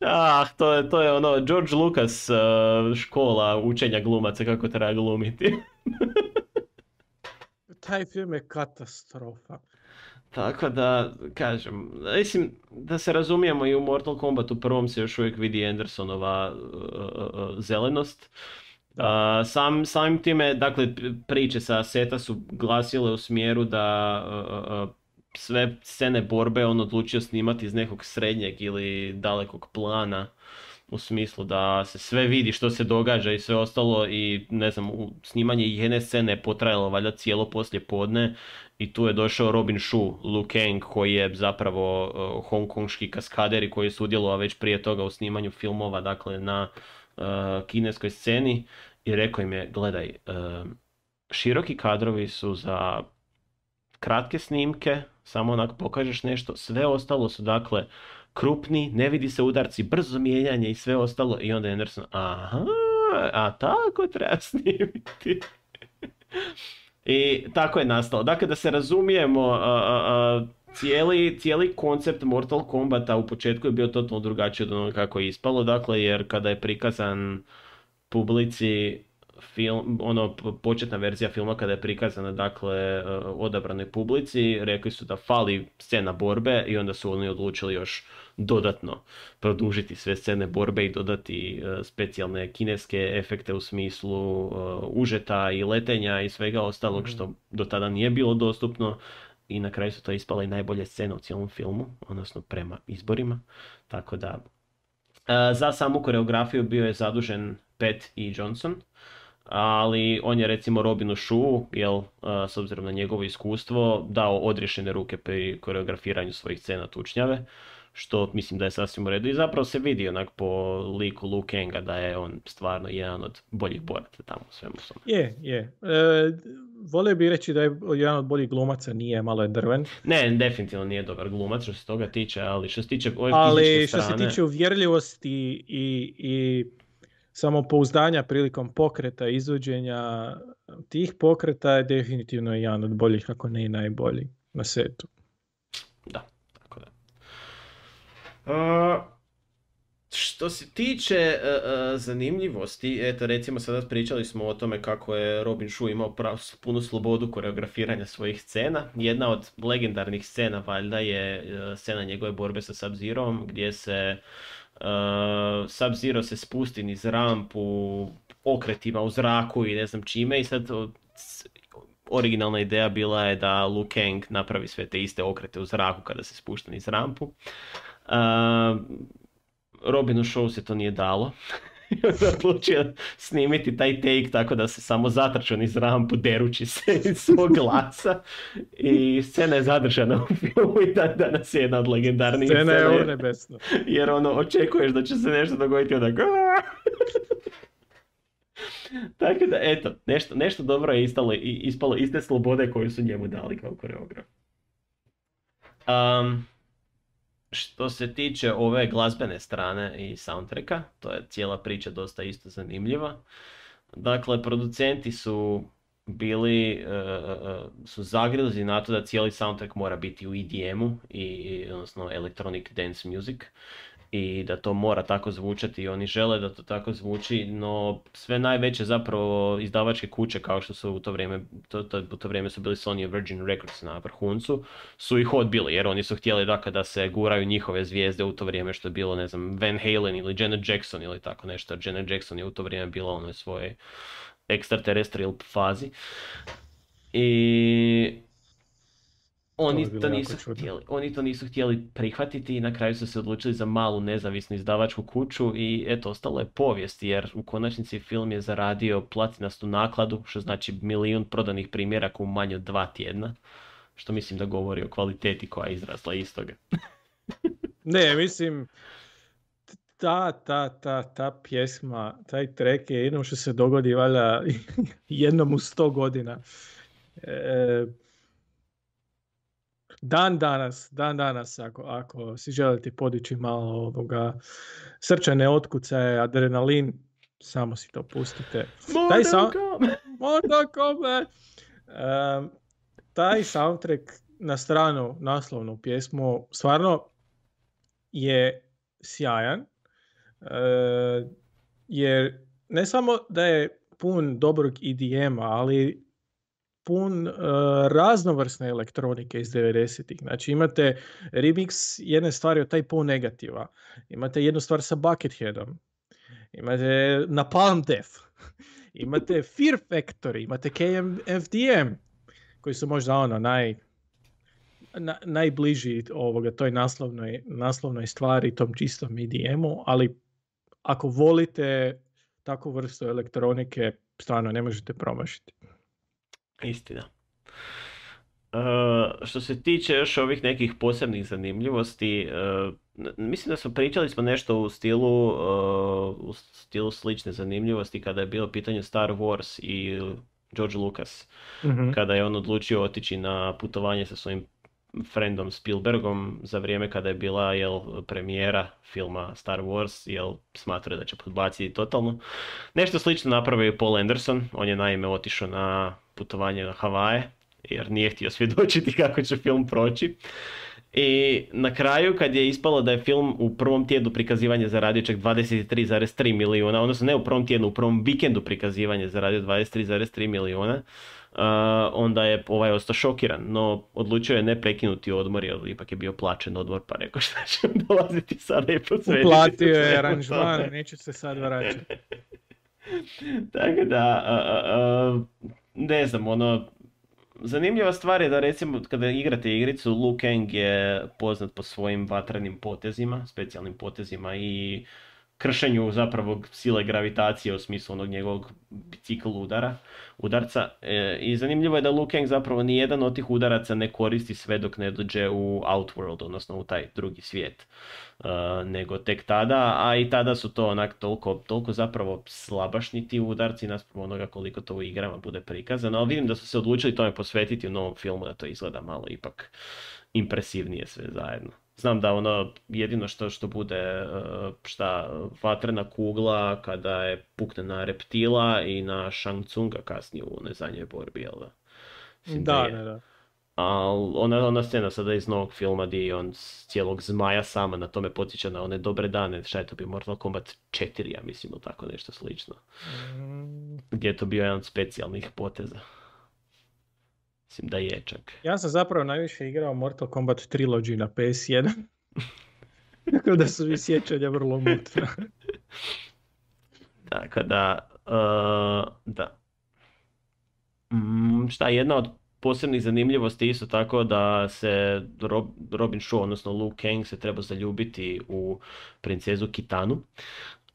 Ah, to je, to je ono George Lucas uh, škola učenja glumaca kako treba glumiti. Taj film je katastrofa. Tako da, kažem, mislim da se razumijemo i u Mortal Kombat u prvom se još uvijek vidi Andersonova uh, uh, zelenost. Uh, sam, samim time, dakle, priče sa Seta su glasile u smjeru da sve scene borbe on odlučio snimati iz nekog srednjeg ili dalekog plana u smislu da se sve vidi što se događa i sve ostalo i ne znam, snimanje jedne scene je potrajalo valjda cijelo poslje podne i tu je došao Robin Shu, Liu Kang koji je zapravo uh, hongkongški kaskader i koji je sudjelovao već prije toga u snimanju filmova dakle na uh, kineskoj sceni i rekao im je gledaj, uh, široki kadrovi su za kratke snimke, samo onako pokažeš nešto, sve ostalo su dakle krupni, ne vidi se udarci, brzo mijenjanje i sve ostalo i onda je Anderson, aha, a tako treba snimiti. I tako je nastalo. Dakle, da se razumijemo, cijeli, cijeli koncept Mortal Kombata u početku je bio totalno drugačiji od onoga kako je ispalo, dakle, jer kada je prikazan publici film, ono, početna verzija filma kada je prikazana, dakle, e, odabranoj publici, rekli su da fali scena borbe i onda su oni odlučili još dodatno produžiti sve scene borbe i dodati e, specijalne kineske efekte u smislu e, užeta i letenja i svega ostalog mhm. što do tada nije bilo dostupno i na kraju su to ispale i najbolje scene u cijelom filmu, odnosno prema izborima, tako da za samu koreografiju bio je zadužen Pat E. Johnson, ali on je recimo Robinu Shu, jel, s obzirom na njegovo iskustvo, dao odriješene ruke pri koreografiranju svojih scena tučnjave, što mislim da je sasvim u redu i zapravo se vidi onak po liku Liu Kanga da je on stvarno jedan od boljih boraca tamo u svemu svemu. Je, je. E, volio bih reći da je jedan od boljih glumaca, nije malo je drven. Ne, definitivno nije dobar glumac što se toga tiče, ali što se tiče ove Ali što se tiče uvjerljivosti i, i samopouzdanja prilikom pokreta, izvođenja tih pokreta je definitivno jedan od boljih, ako ne i najbolji na setu. Da, tako da. Uh, što se tiče uh, zanimljivosti, eto recimo sada pričali smo o tome kako je Robin Shu imao prav, punu slobodu koreografiranja svojih scena. Jedna od legendarnih scena valjda je uh, scena njegove borbe sa Sub-Zerom gdje se Sub-Zero se spusti niz rampu okretima u zraku i ne znam čime i sad originalna ideja bila je da Liu Kang napravi sve te iste okrete u zraku kada se spušta niz rampu. Uh, Robinu Show se to nije dalo. I onda odlučio snimiti taj take tako da se samo zatrčao niz rampu derući se iz svog glasa. I scena je zadržana u filmu i dan danas je jedna od legendarnijih scena. Scena je nebesno. Jer ono, očekuješ da će se nešto dogoditi onda Tako da, eto, nešto, nešto dobro je istalo, ispalo iz te slobode koju su njemu dali kao koreograf. Um, što se tiče ove glazbene strane i soundtracka, to je cijela priča dosta isto zanimljiva. Dakle, producenti su bili, uh, su zagrilzi na to da cijeli soundtrack mora biti u EDM-u, i, odnosno Electronic Dance Music i da to mora tako zvučati i oni žele da to tako zvuči, no sve najveće zapravo izdavačke kuće kao što su u to vrijeme, to, to, u to vrijeme su bili Sony Virgin Records na vrhuncu, su ih odbili jer oni su htjeli da kada se guraju njihove zvijezde u to vrijeme što je bilo ne znam Van Halen ili Janet Jackson ili tako nešto, Janet Jackson je u to vrijeme bila onoj svojoj extraterrestrial fazi. I oni to, nisu htjeli, oni to nisu htjeli prihvatiti i na kraju su se odlučili za malu nezavisnu izdavačku kuću i eto, ostalo je povijest jer u konačnici film je zaradio platinastu nakladu, što znači milijun prodanih primjeraka u manje od dva tjedna, što mislim da govori o kvaliteti koja je izrasla iz toga. ne, mislim, ta, ta, ta, ta pjesma, taj trek je jedno što se dogodi valjda jednom u sto godina. E, dan danas, dan danas, ako, ako si želite podići malo ovoga srčane otkucaje, adrenalin, samo si to pustite. Taj sam... Um, taj soundtrack na stranu naslovnu pjesmu stvarno je sjajan. Uh, jer ne samo da je pun dobrog EDM-a, ali pun uh, raznovrsne elektronike iz 90-ih. Znači imate remix jedne stvari od taj pol negativa. Imate jednu stvar sa Bucketheadom. Imate Napalm Death. imate Fear Factory. Imate KMFDM. Koji su možda ono naj, na, najbliži ovoga toj naslovnoj, naslovnoj stvari, tom čistom EDM-u, ali ako volite takvu vrstu elektronike, stvarno ne možete promašiti. Istina. Uh, što se tiče još ovih nekih posebnih zanimljivosti, uh, mislim da smo pričali smo nešto u stilu, uh, u stilu slične zanimljivosti kada je bilo pitanje Star Wars i George Lucas. mm Kada je on odlučio otići na putovanje sa svojim friendom Spielbergom za vrijeme kada je bila jel, premijera filma Star Wars, jel smatraju da će podbaciti totalno. Nešto slično napravio je Paul Anderson, on je naime otišao na putovanje na Havaje, jer nije htio svjedočiti kako će film proći. I na kraju kad je ispalo da je film u prvom tjednu prikazivanja zaradio čak 23,3 milijuna, odnosno ne u prvom tjednu, u prvom vikendu prikazivanja zaradio 23,3 milijuna, Uh, onda je ovaj ostao šokiran, no odlučio je ne prekinuti odmor jer ipak je bio plaćen odmor pa rekao šta će dolaziti sada i posvetiti. Uplatio je aranžman, neće se sad vraćati. Tako da, uh, uh, ne znam, ono, zanimljiva stvar je da recimo kada igrate igricu, Liu Kang je poznat po svojim vatrenim potezima, specijalnim potezima i kršenju zapravo sile gravitacije u smislu onog njegovog bicikl udara, udarca. E, I zanimljivo je da Liu Kang zapravo ni jedan od tih udaraca ne koristi sve dok ne dođe u Outworld, odnosno u taj drugi svijet. E, nego tek tada, a i tada su to onak toliko, toliko zapravo slabašni ti udarci naspram onoga koliko to u igrama bude prikazano, ali vidim da su se odlučili tome posvetiti u novom filmu, da to izgleda malo ipak impresivnije sve zajedno. Znam da ono jedino što što bude e, šta vatrena kugla kada je pukne na reptila i na Shang Tsunga kasnije u nezanjoj borbi, jel da? Da, da, da. Ali ona, ona scena sada iz novog filma gdje on cijelog zmaja sama na tome potiče na one dobre dane. Šta je to bi Mortal Kombat 4, ja mislim, ili tako nešto slično. Mm. Gdje je to bio jedan od specijalnih poteza. Mislim da je čak. Ja sam zapravo najviše igrao Mortal Kombat Trilogy na PS1. Tako da su mi sjećanja vrlo mutna. Tako da, uh, da. Mm, šta, jedna od posebnih zanimljivosti isto tako da se Robin Shaw, odnosno Luke Kang se treba zaljubiti u princezu Kitanu.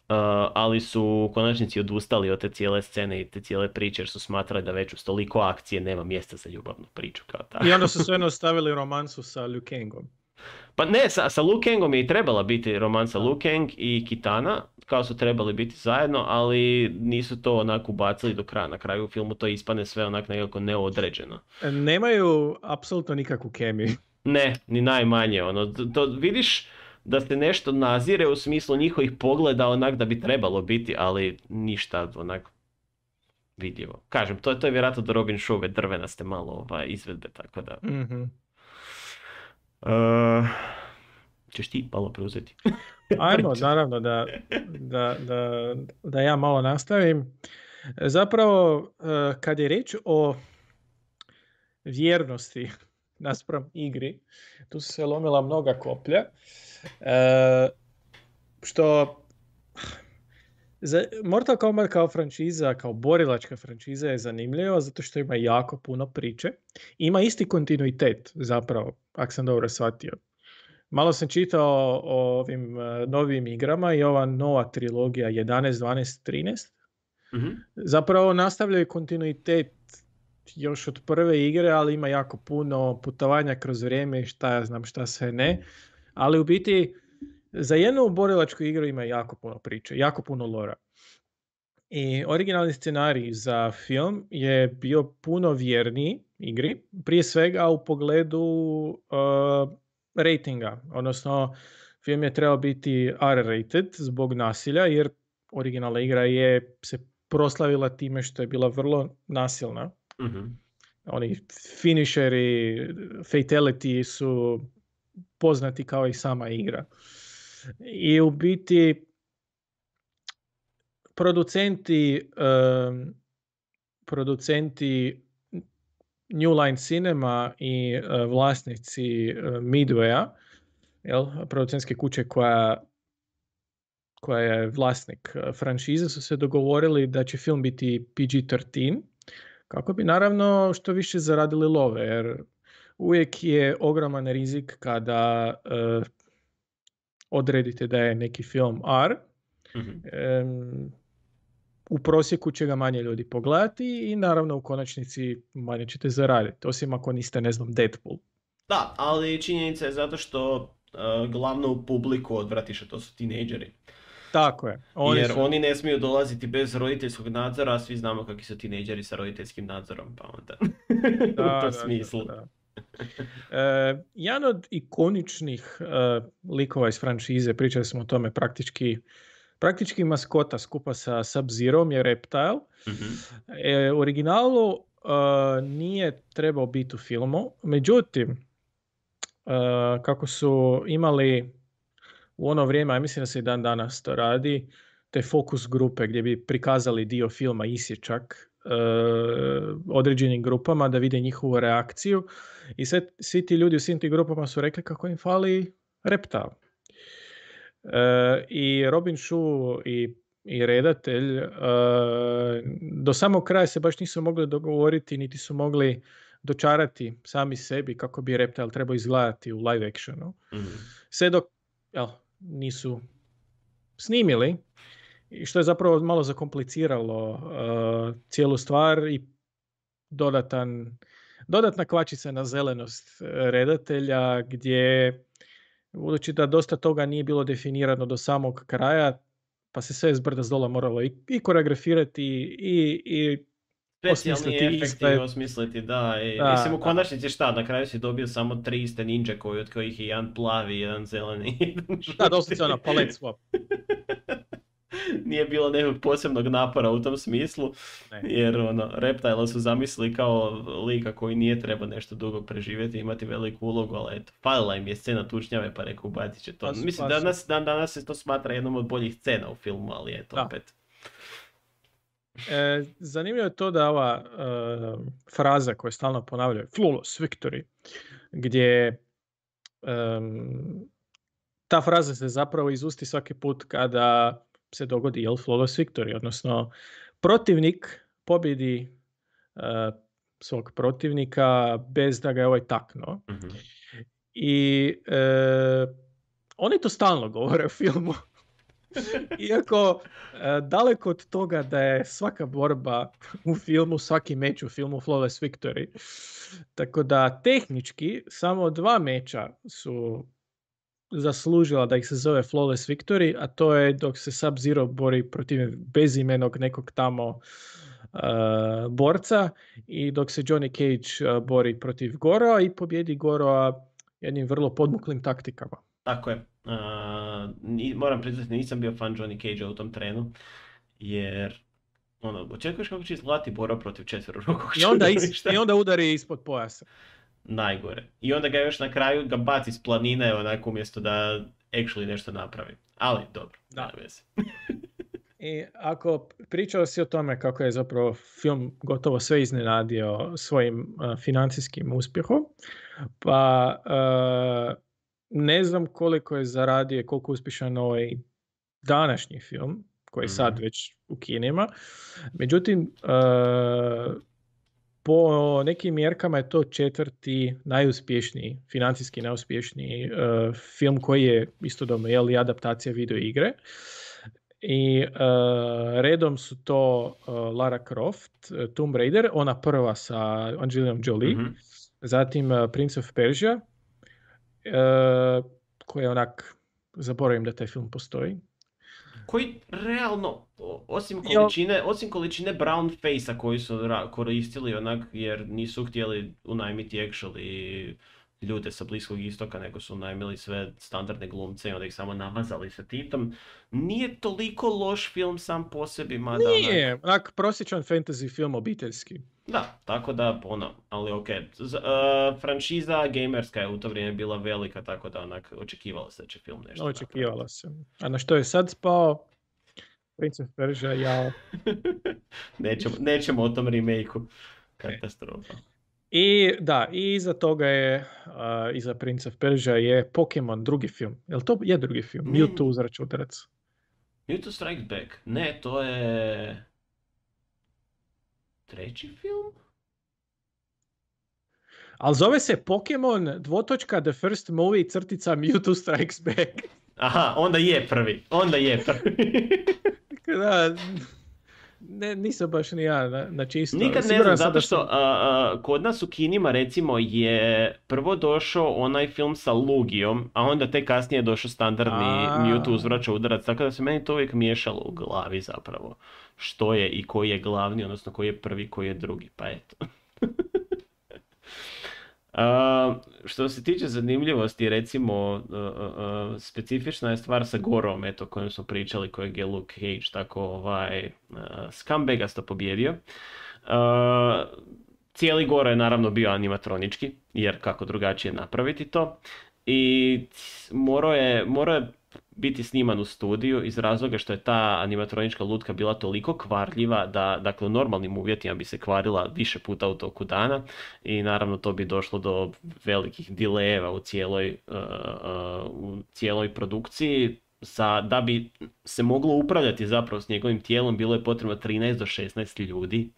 Uh, ali su u konačnici odustali od te cijele scene i te cijele priče jer su smatrali da već u stoliko akcije nema mjesta za ljubavnu priču kao tako. I onda su sve ostavili romansu sa Luke Kangom. Pa ne, sa, sa Liu Kangom je i trebala biti romansa Liu Kang i Kitana, kao su trebali biti zajedno, ali nisu to onako ubacili do kraja. Na kraju u filmu to ispane sve onako nekako neodređeno. Nemaju apsolutno nikakvu kemiju. Ne, ni najmanje. Ono, to vidiš da se nešto nazire u smislu njihovih pogleda onak da bi trebalo biti, ali ništa onak vidljivo. Kažem, to, to je vjerojatno da Robin Shove drvena ste malo ovaj, izvedbe, tako da... mm Uh, ćeš ti malo preuzeti? Ajmo, naravno da, da, da, da ja malo nastavim. Zapravo, uh, kad je reč o vjernosti naspram igri, tu su se lomila mnoga koplja. Uh, što za Mortal Kombat kao franšiza, kao borilačka franšiza je zanimljiva zato što ima jako puno priče. Ima isti kontinuitet zapravo, ako sam dobro shvatio. Malo sam čitao o ovim e, novim igrama i ova nova trilogija 11, 12, 13. mm Zapravo nastavljaju kontinuitet još od prve igre, ali ima jako puno putovanja kroz vrijeme i šta ja znam šta sve ne. Ali u biti za jednu borilačku igru ima jako puno priče, jako puno lora. I originalni scenarij za film je bio puno vjerniji igri, prije svega u pogledu uh, ratinga, odnosno film je trebao biti R-rated zbog nasilja, jer originalna igra je se proslavila time što je bila vrlo nasilna. mm Oni finisheri, fatality su poznati kao i sama igra. I u biti producenti um, producenti New Line Cinema i uh, vlasnici uh, Midwaya, jel, producentske kuće koja koja je vlasnik uh, franšize su se dogovorili da će film biti PG-13 kako bi naravno što više zaradili love jer uvijek je ogroman rizik kada uh, odredite da je neki film R, mm u prosjeku će ga manje ljudi pogledati i naravno u konačnici manje ćete zaraditi, osim ako niste, ne znam, Deadpool. Da, ali činjenica je zato što uh, glavnu publiku odvratiš, a to su tinejdžeri. Tako je. Oni Jer su... oni ne smiju dolaziti bez roditeljskog nadzora, a svi znamo kakvi su tinejdžeri sa roditeljskim nadzorom, pa onda da, u tom smislu. Da, E, jedan od ikoničnih e, likova iz franšize, pričali smo o tome praktički, praktički maskota skupa sa Sub-Zerom je Reptile. mm E, u originalu e, nije trebao biti u filmu, međutim, e, kako su imali u ono vrijeme, a mislim da se i dan danas to radi, te fokus grupe gdje bi prikazali dio filma isječak određenim grupama da vide njihovu reakciju i sve, svi ti ljudi u svim tim grupama su rekli kako im fali reptal. Uh, I Robin Shu i, i redatelj uh, do samog kraja se baš nisu mogli dogovoriti niti su mogli dočarati sami sebi kako bi reptal trebao izgledati u live actionu. mm Sve dok jel, nisu snimili i što je zapravo malo zakompliciralo uh, cijelu stvar i dodatan, dodatna kvačica na zelenost redatelja gdje budući da dosta toga nije bilo definirano do samog kraja pa se sve zbrda zdola moralo i, i koreografirati i, i Specijalni efekti osmisliti, da. I, da mislim, u konačnici šta, na kraju si dobio samo tri iste ninja koji, od kojih je jedan plavi, jedan zeleni. da, doslovce ono, palet swap. nije bilo nekog posebnog napora u tom smislu, jer ono, Reptile su zamislili kao lika koji nije treba nešto dugo preživjeti, imati veliku ulogu, ali eto, falila im je scena tučnjave pa rekao ubacit će to. Mislim, danas, dan, danas se to smatra jednom od boljih scena u filmu, ali eto, opet. E, zanimljivo je to da ova uh, fraza koju stalno ponavljaju, flawless victory, gdje um, ta fraza se zapravo izusti svaki put kada se dogodi jel, flawless victory, odnosno protivnik pobjedi uh, svog protivnika bez da ga je ovaj taknuo. mm I uh, oni to stalno govore u filmu. Iako e, daleko od toga da je svaka borba u filmu, svaki meč u filmu flawless victory. Tako da tehnički samo dva meča su zaslužila da ih se zove flawless victory, a to je dok se Sub-Zero bori protiv bezimenog nekog tamo uh, borca i dok se Johnny Cage uh, bori protiv Goroa i pobjedi Goroa jednim vrlo podmuklim taktikama. Tako je. Uh, moram priznati, nisam bio fan Johnny Cage u tom trenu, jer ono, očekuješ kako će izgledati bora protiv četverorukog I onda, I onda udari ispod pojasa. Najgore. I onda ga još na kraju ga baci s planine onako umjesto da actually nešto napravi. Ali dobro, da. I ako pričao si o tome kako je zapravo film gotovo sve iznenadio svojim uh, financijskim uspjehom, pa uh, ne znam koliko je zaradio i koliko uspješan ovaj današnji film, koji je sad mhm. već u kinima. Međutim, uh, po nekim mjerkama je to četvrti najuspješniji, financijski najuspješniji uh, film koji je istodobno je li adaptacija video igre. I uh, redom su to Lara Croft, Tomb Raider, ona prva sa Angelinom Jolie, mm zatim Prince of Persia, E, koje onak, zaboravim da taj film postoji. Koji realno, osim količine, osim količine brown face-a koji su koristili onak jer nisu htjeli unajmiti actually ljude sa Bliskog istoka, nego su najmili sve standardne glumce i onda ih samo namazali sa titom. Nije toliko loš film sam po sebi, mada... Nije, onak, onak prosječan fantasy film obiteljski. Da, tako da, ono, ali ok. Z, uh, franšiza gamerska je u to vrijeme bila velika, tako da onak, očekivalo se da će film nešto Očekivalo se. A na što je sad spao? Prince of Persia, ja... nećemo, nećemo o tom remake-u. Katastrofa. I da, i iza toga je, uh, iza Prince of Persia je Pokemon, drugi film. Jel to je drugi film? Mewtwo uzrač udarac. Mewtwo Strikes Back. Ne, to je... Treći film? Ali zove se Pokemon dvotočka The First Movie crtica Mewtwo Strikes Back. Aha, onda je prvi. Onda je prvi. da, ne, nisam baš ni ja na, na čisto. Nikad ne znam, zato što kod nas u kinima recimo je prvo došao onaj film sa Lugijom, a onda te kasnije je došao standardni a... Mewtwo uzvraća udarac, tako da se meni to uvijek miješalo u glavi zapravo. Što je i koji je glavni, odnosno koji je prvi, koji je drugi, pa eto. što se tiče zanimljivosti, recimo, uh, uh, specifična je stvar sa Gorom, eto, kojem smo pričali, kojeg je Luke Cage tako ovaj, scumbagasto pobjedio. Cijeli Goro je naravno bio animatronički, jer kako drugačije napraviti to. I morao je, morao je biti sniman u studiju iz razloga što je ta animatronička lutka bila toliko kvarljiva da dakle, u normalnim uvjetima bi se kvarila više puta u toku dana i naravno to bi došlo do velikih dilejeva u cijeloj, uh, uh, u cijeloj produkciji. Sa, da bi se moglo upravljati zapravo s njegovim tijelom bilo je potrebno 13 do 16 ljudi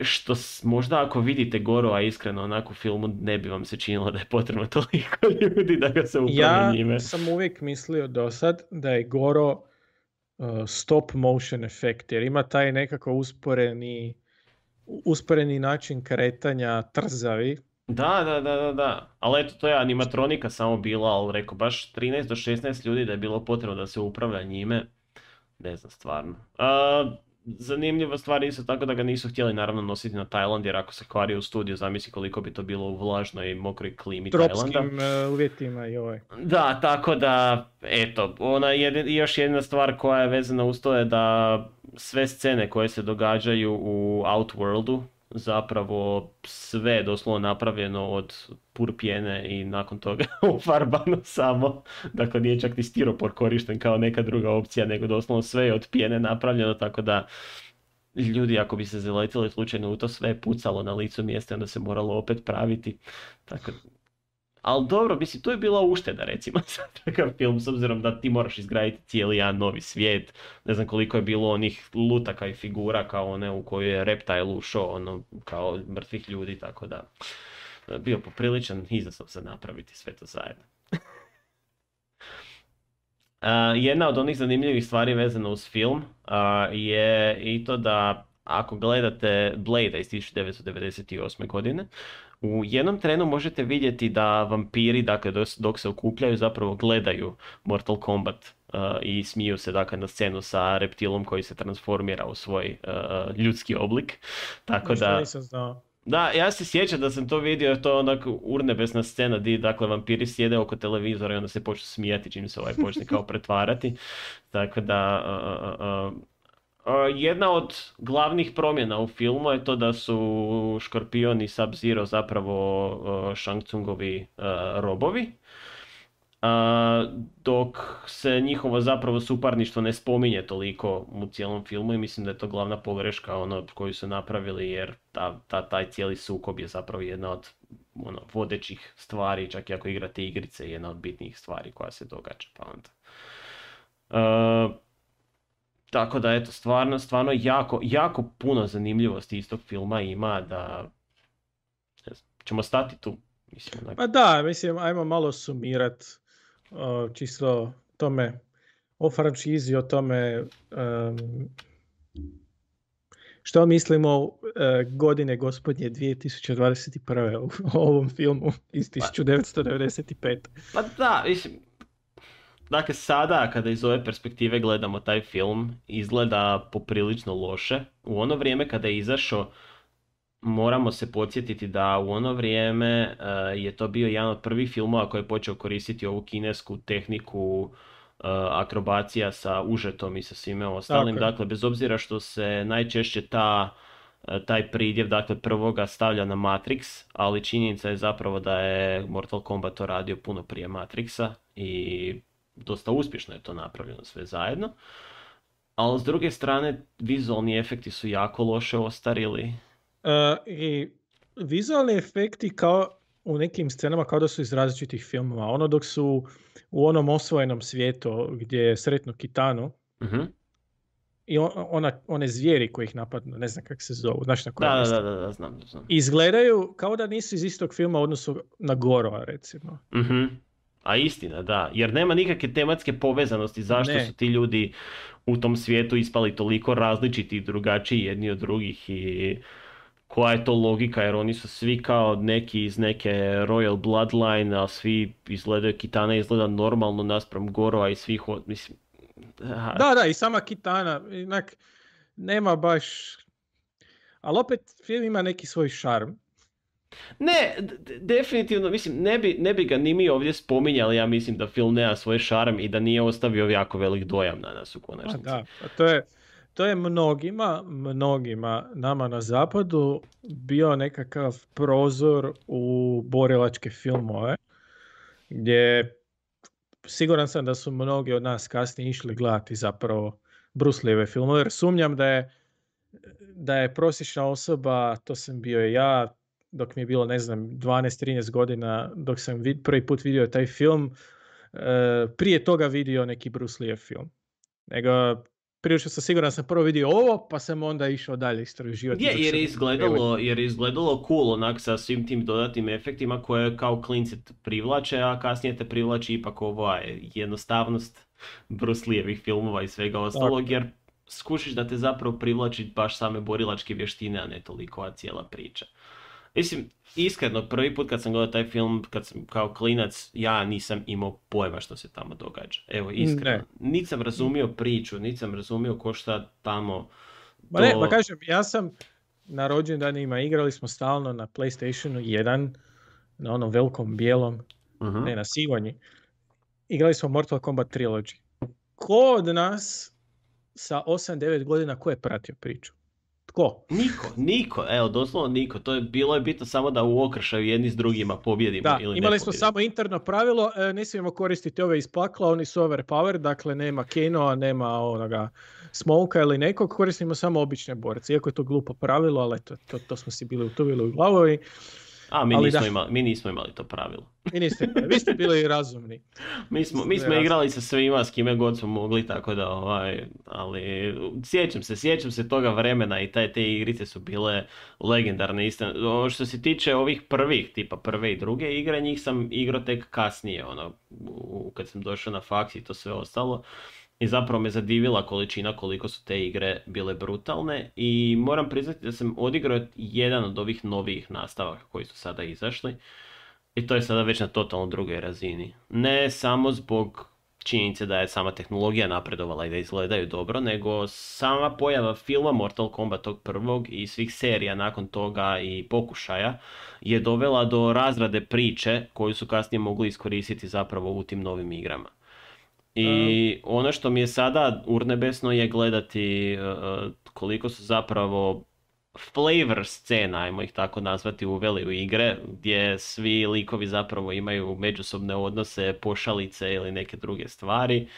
što možda ako vidite Goro, a iskreno onako filmu ne bi vam se činilo da je potrebno toliko ljudi da ga se upravlja njime. Ja sam uvijek mislio do sad da je Goro uh, stop motion efekt jer ima taj nekako usporeni usporeni način kretanja trzavi. Da, da, da, da, da. Ali eto, to je animatronika samo bila, ali rekao, baš 13 do 16 ljudi da je bilo potrebno da se upravlja njime. Ne znam, stvarno. Uh, zanimljiva stvar isto tako da ga nisu htjeli naravno nositi na Tajland jer ako se kvari u studiju zamisli koliko bi to bilo u vlažnoj mokroj klimi Tropskim Tajlanda. Uh, uvjetima i ovaj. Da, tako da, eto, ona je još jedna stvar koja je vezana uz to je da sve scene koje se događaju u Outworldu, zapravo sve doslovno napravljeno od purpjene i nakon toga ufarbano samo. Dakle, nije čak ni stiropor korišten kao neka druga opcija, nego doslovno sve je od pjene napravljeno, tako da ljudi ako bi se zaletili slučajno u to sve je pucalo na licu mjesta, onda se moralo opet praviti. Tako ali dobro, mislim, to je bila ušteda recimo za takav film, s obzirom da ti moraš izgraditi cijeli jedan novi svijet. Ne znam koliko je bilo onih lutaka i figura kao one u kojoj je Reptile ušao, ono, kao mrtvih ljudi, tako da bio popriličan izazov za napraviti sve to zajedno. jedna od onih zanimljivih stvari vezana uz film je i to da ako gledate Blade iz 1998. godine, u jednom trenu možete vidjeti da vampiri, dakle dok se okupljaju, zapravo gledaju Mortal Kombat uh, i smiju se dakle na scenu sa reptilom koji se transformira u svoj uh, ljudski oblik. Tako da... Da, ja se sjećam da sam to vidio, to je onak urnebesna scena di dakle vampiri sjede oko televizora i onda se počnu smijati čim se ovaj počne kao pretvarati. Tako da, uh, jedna od glavnih promjena u filmu je to da su Škorpion i Sub-Zero zapravo Shang Tsungovi robovi. Dok se njihovo zapravo suparništvo ne spominje toliko u cijelom filmu i mislim da je to glavna pogreška ono koju su napravili jer ta, ta, taj cijeli sukob je zapravo jedna od ono, vodećih stvari, čak i ako igrate igrice, jedna od bitnijih stvari koja se događa. Pa onda. Tako da eto, stvarno, stvarno jako, jako puno zanimljivosti iz tog filma ima da ne znam, ćemo stati tu. Mislim, Pa da, mislim, ajmo malo sumirat uh, čisto tome o franšizi, o tome um, što mislimo uh, godine gospodnje 2021. u ovom filmu iz 1995. Pa, pa da, mislim, Dakle, sada kada iz ove perspektive gledamo taj film, izgleda poprilično loše. U ono vrijeme kada je izašao, moramo se podsjetiti da u ono vrijeme eh, je to bio jedan od prvih filmova koji je počeo koristiti ovu kinesku tehniku uh, akrobacija sa užetom i sa svime ostalim. Dakle, bez obzira što se najčešće ta eh, taj pridjev, dakle prvoga stavlja na Matrix, ali činjenica je zapravo da je Mortal Kombat to radio puno prije Matrixa i dosta uspješno je to napravljeno sve zajedno. Ali s druge strane, vizualni efekti su jako loše ostarili. Uh, I vizualni efekti kao u nekim scenama kao da su iz različitih filmova. Ono dok su u onom osvojenom svijetu gdje je sretno Kitanu, uh i ona, one zvijeri koji ih napadnu, ne znam kako se zovu, znaš na koje da, da, da, da, znam, znam. Izgledaju kao da nisu iz istog filma u odnosu na Goro, recimo. uh a istina, da. Jer nema nikakve tematske povezanosti zašto su ti ljudi u tom svijetu ispali toliko različiti i drugačiji jedni od drugih i koja je to logika jer oni su svi kao neki iz neke Royal Bloodline, a svi izgledaju, Kitana izgleda normalno naspram Gorova i svih, mislim... Da, da, i sama Kitana, inak, nema baš... Ali opet film ima neki svoj šarm. Ne, definitivno, mislim, ne bi, ne bi ga ni mi ovdje spominjali, ja mislim da film nema svoj šarm i da nije ostavio jako velik dojam na nas u konačnici. da, to je, to je mnogima, mnogima nama na zapadu bio nekakav prozor u borilačke filmove, gdje siguran sam da su mnogi od nas kasnije išli gledati zapravo Bruce filmove, jer sumnjam da je da je prosječna osoba, to sam bio ja, dok mi je bilo, ne znam, 12-13 godina, dok sam vid, prvi put vidio taj film, e, prije toga vidio neki Bruce Lee film. Nego, prije što sam siguran sam prvo vidio ovo, pa sam onda išao dalje istraživati. Je, jer je izgledalo, jer je izgledalo cool onak sa svim tim dodatnim efektima koje kao klinci privlače, a kasnije te privlači ipak ova jednostavnost Bruce Lee-evih filmova i svega ostalog, jer skušiš da te zapravo privlači baš same borilačke vještine, a ne toliko a cijela priča. Mislim, iskreno, prvi put kad sam gledao taj film, kad sam kao klinac, ja nisam imao pojma što se tamo događa. Evo, iskreno. Niti sam razumio priču, niti sam razumio ko šta tamo Ma ne, ma kažem, ja sam na rođendanima igrali smo stalno na PlayStationu 1, na onom velikom bijelom, uh ne na sivonji. Igrali smo Mortal Kombat Trilogy. Ko od nas sa 8-9 godina ko je pratio priču? Tko? Niko, niko, evo doslovno niko. To je bilo je bitno samo da u okršaju jedni s drugima pobjedimo da, ili imali smo samo interno pravilo, e, ne smijemo koristiti ove iz pakla, oni su overpowered, dakle nema Kenoa, nema onoga Smoka ili nekog, koristimo samo obične borce. Iako je to glupo pravilo, ali to, to, to smo si bili utuvili u glavu i a, mi, nismo, imali, mi nismo imali to pravilo. Mi niste, vi ste bili razumni. mi smo, mi smo igrali sa svima s kime god smo mogli, tako da, ovaj, ali sjećam se, sjećam se toga vremena i te, te igrice su bile legendarne. Isto, što se tiče ovih prvih, tipa prve i druge igre, njih sam igrao tek kasnije, ono, kad sam došao na faks i to sve ostalo i zapravo me zadivila količina koliko su te igre bile brutalne i moram priznati da sam odigrao jedan od ovih novijih nastavaka koji su sada izašli i to je sada već na totalno drugoj razini. Ne samo zbog činjenice da je sama tehnologija napredovala i da izgledaju dobro, nego sama pojava filma Mortal Kombat tog prvog i svih serija nakon toga i pokušaja je dovela do razrade priče koju su kasnije mogli iskoristiti zapravo u tim novim igrama. I ono što mi je sada urnebesno je gledati e, e, koliko su zapravo flavor scena, ajmo ih tako nazvati, uveli u igre, gdje svi likovi zapravo imaju međusobne odnose, pošalice ili neke druge stvari.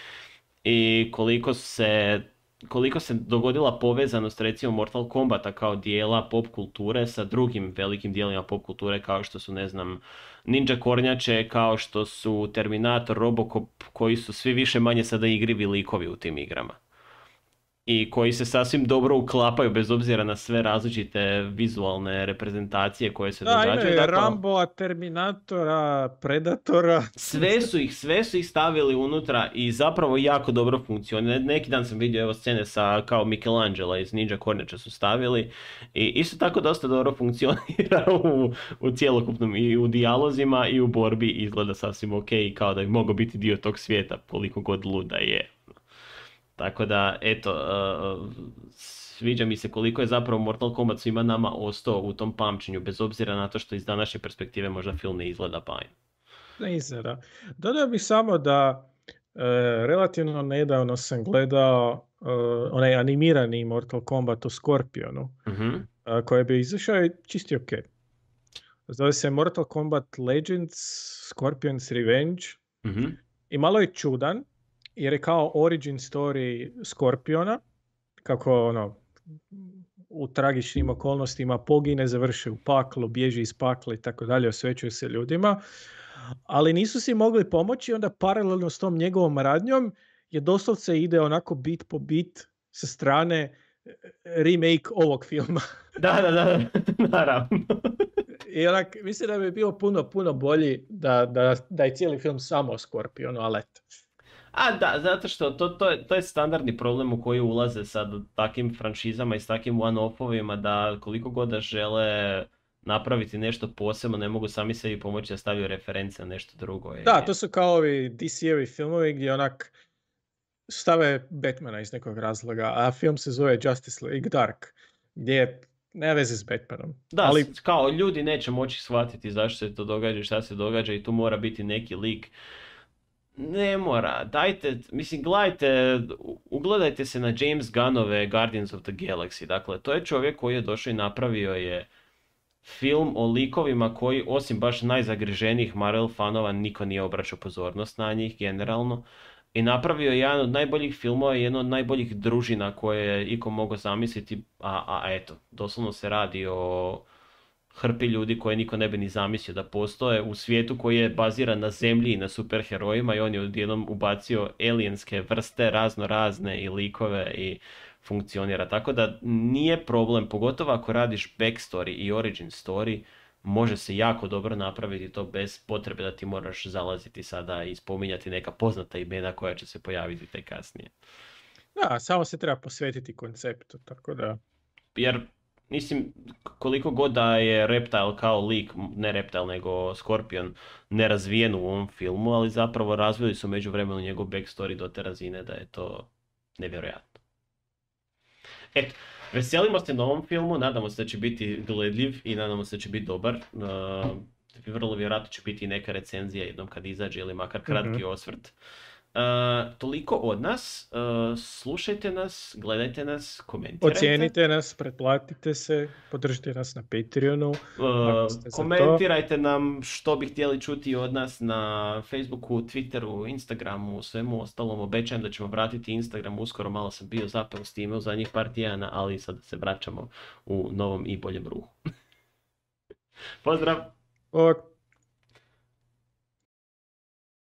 I koliko se koliko se dogodila povezanost recimo Mortal Kombata kao dijela pop kulture sa drugim velikim dijelima pop kulture kao što su ne znam Ninja Kornjače, kao što su Terminator, Robocop koji su svi više manje sada igrivi likovi u tim igrama i koji se sasvim dobro uklapaju bez obzira na sve različite vizualne reprezentacije koje se da, događaju. Da, Rambo, Terminatora, Predatora. Sve su ih, sve su ih stavili unutra i zapravo jako dobro funkcionira. Neki dan sam vidio evo scene sa kao Michelangelo iz Ninja Kornjača su stavili i isto tako dosta dobro funkcionira u, u cjelokupnom i u dijalozima i u borbi izgleda sasvim ok kao da bi mogao biti dio tog svijeta koliko god luda je. Tako da, eto, uh, sviđa mi se koliko je zapravo Mortal Kombat svima nama ostao u tom pamćenju, bez obzira na to što iz današnje perspektive možda film ne izgleda bajno. Ne izgleda. Dodao bih samo da e, relativno nedavno sam gledao e, onaj animirani Mortal Kombat o Scorpionu, uh-huh. koji bi izašao i čisti ok. Zove se Mortal Kombat Legends Scorpion's Revenge uh i malo je čudan jer je kao origin story Skorpiona, kako ono, u tragičnim okolnostima pogine, završi u paklu, bježi iz pakla i tako dalje, osvećuje se ljudima, ali nisu si mogli pomoći, onda paralelno s tom njegovom radnjom je doslovce ide onako bit po bit sa strane e, remake ovog filma. da, da, da, naravno. I onak, mislim da bi bio puno, puno bolji da, da, da je cijeli film samo o Skorpionu, ali eto. A da, zato što to, to, je, to je standardni problem u koji ulaze sad takim franšizama i s takim one-offovima da koliko god da žele napraviti nešto posebno, ne mogu sami sebi pomoći da stavljaju reference na nešto drugo. Da, to su kao ovi DC-evi filmovi gdje onak stave Batmana iz nekog razloga, a film se zove Justice League Dark, gdje ne veze s Batmanom. Da, ali... kao ljudi neće moći shvatiti zašto se to događa i šta se događa i tu mora biti neki lik ne mora, dajte, mislim, gledajte, ugledajte se na James Gunnove Guardians of the Galaxy, dakle, to je čovjek koji je došao i napravio je film o likovima koji, osim baš najzagriženijih Marvel fanova, niko nije obraćao pozornost na njih generalno. I napravio je jedan od najboljih filmova i jedno od najboljih družina koje je iko mogao zamisliti, a, a eto, doslovno se radi o hrpi ljudi koje niko ne bi ni zamislio da postoje u svijetu koji je baziran na zemlji i na superherojima i on je odjednom ubacio alienske vrste razno razne i likove i funkcionira. Tako da nije problem, pogotovo ako radiš backstory i origin story, može se jako dobro napraviti to bez potrebe da ti moraš zalaziti sada i spominjati neka poznata imena koja će se pojaviti te kasnije. Da, samo se treba posvetiti konceptu, tako da... Jer mislim, koliko god da je Reptile kao lik, ne Reptile nego Scorpion, nerazvijen u ovom filmu, ali zapravo razvili su među vremenu njegov backstory do te razine da je to nevjerojatno. Eto, veselimo se novom filmu, nadamo se da će biti gledljiv i nadamo se da će biti dobar. Uh, vrlo vjerojatno će biti i neka recenzija jednom kad izađe ili makar kratki mm osvrt. Uh, toliko od nas, uh, slušajte nas, gledajte nas, komentirajte. Ocijenite nas, pretplatite se, podržite nas na Patreonu. Uh, komentirajte nam što bi htjeli čuti od nas na Facebooku, Twitteru, Instagramu, svemu ostalom. Obećajem da ćemo vratiti Instagram uskoro, malo sam bio zapeo s time u zadnjih par tjedana, ali sad se vraćamo u novom i boljem ruhu. Pozdrav! Ok.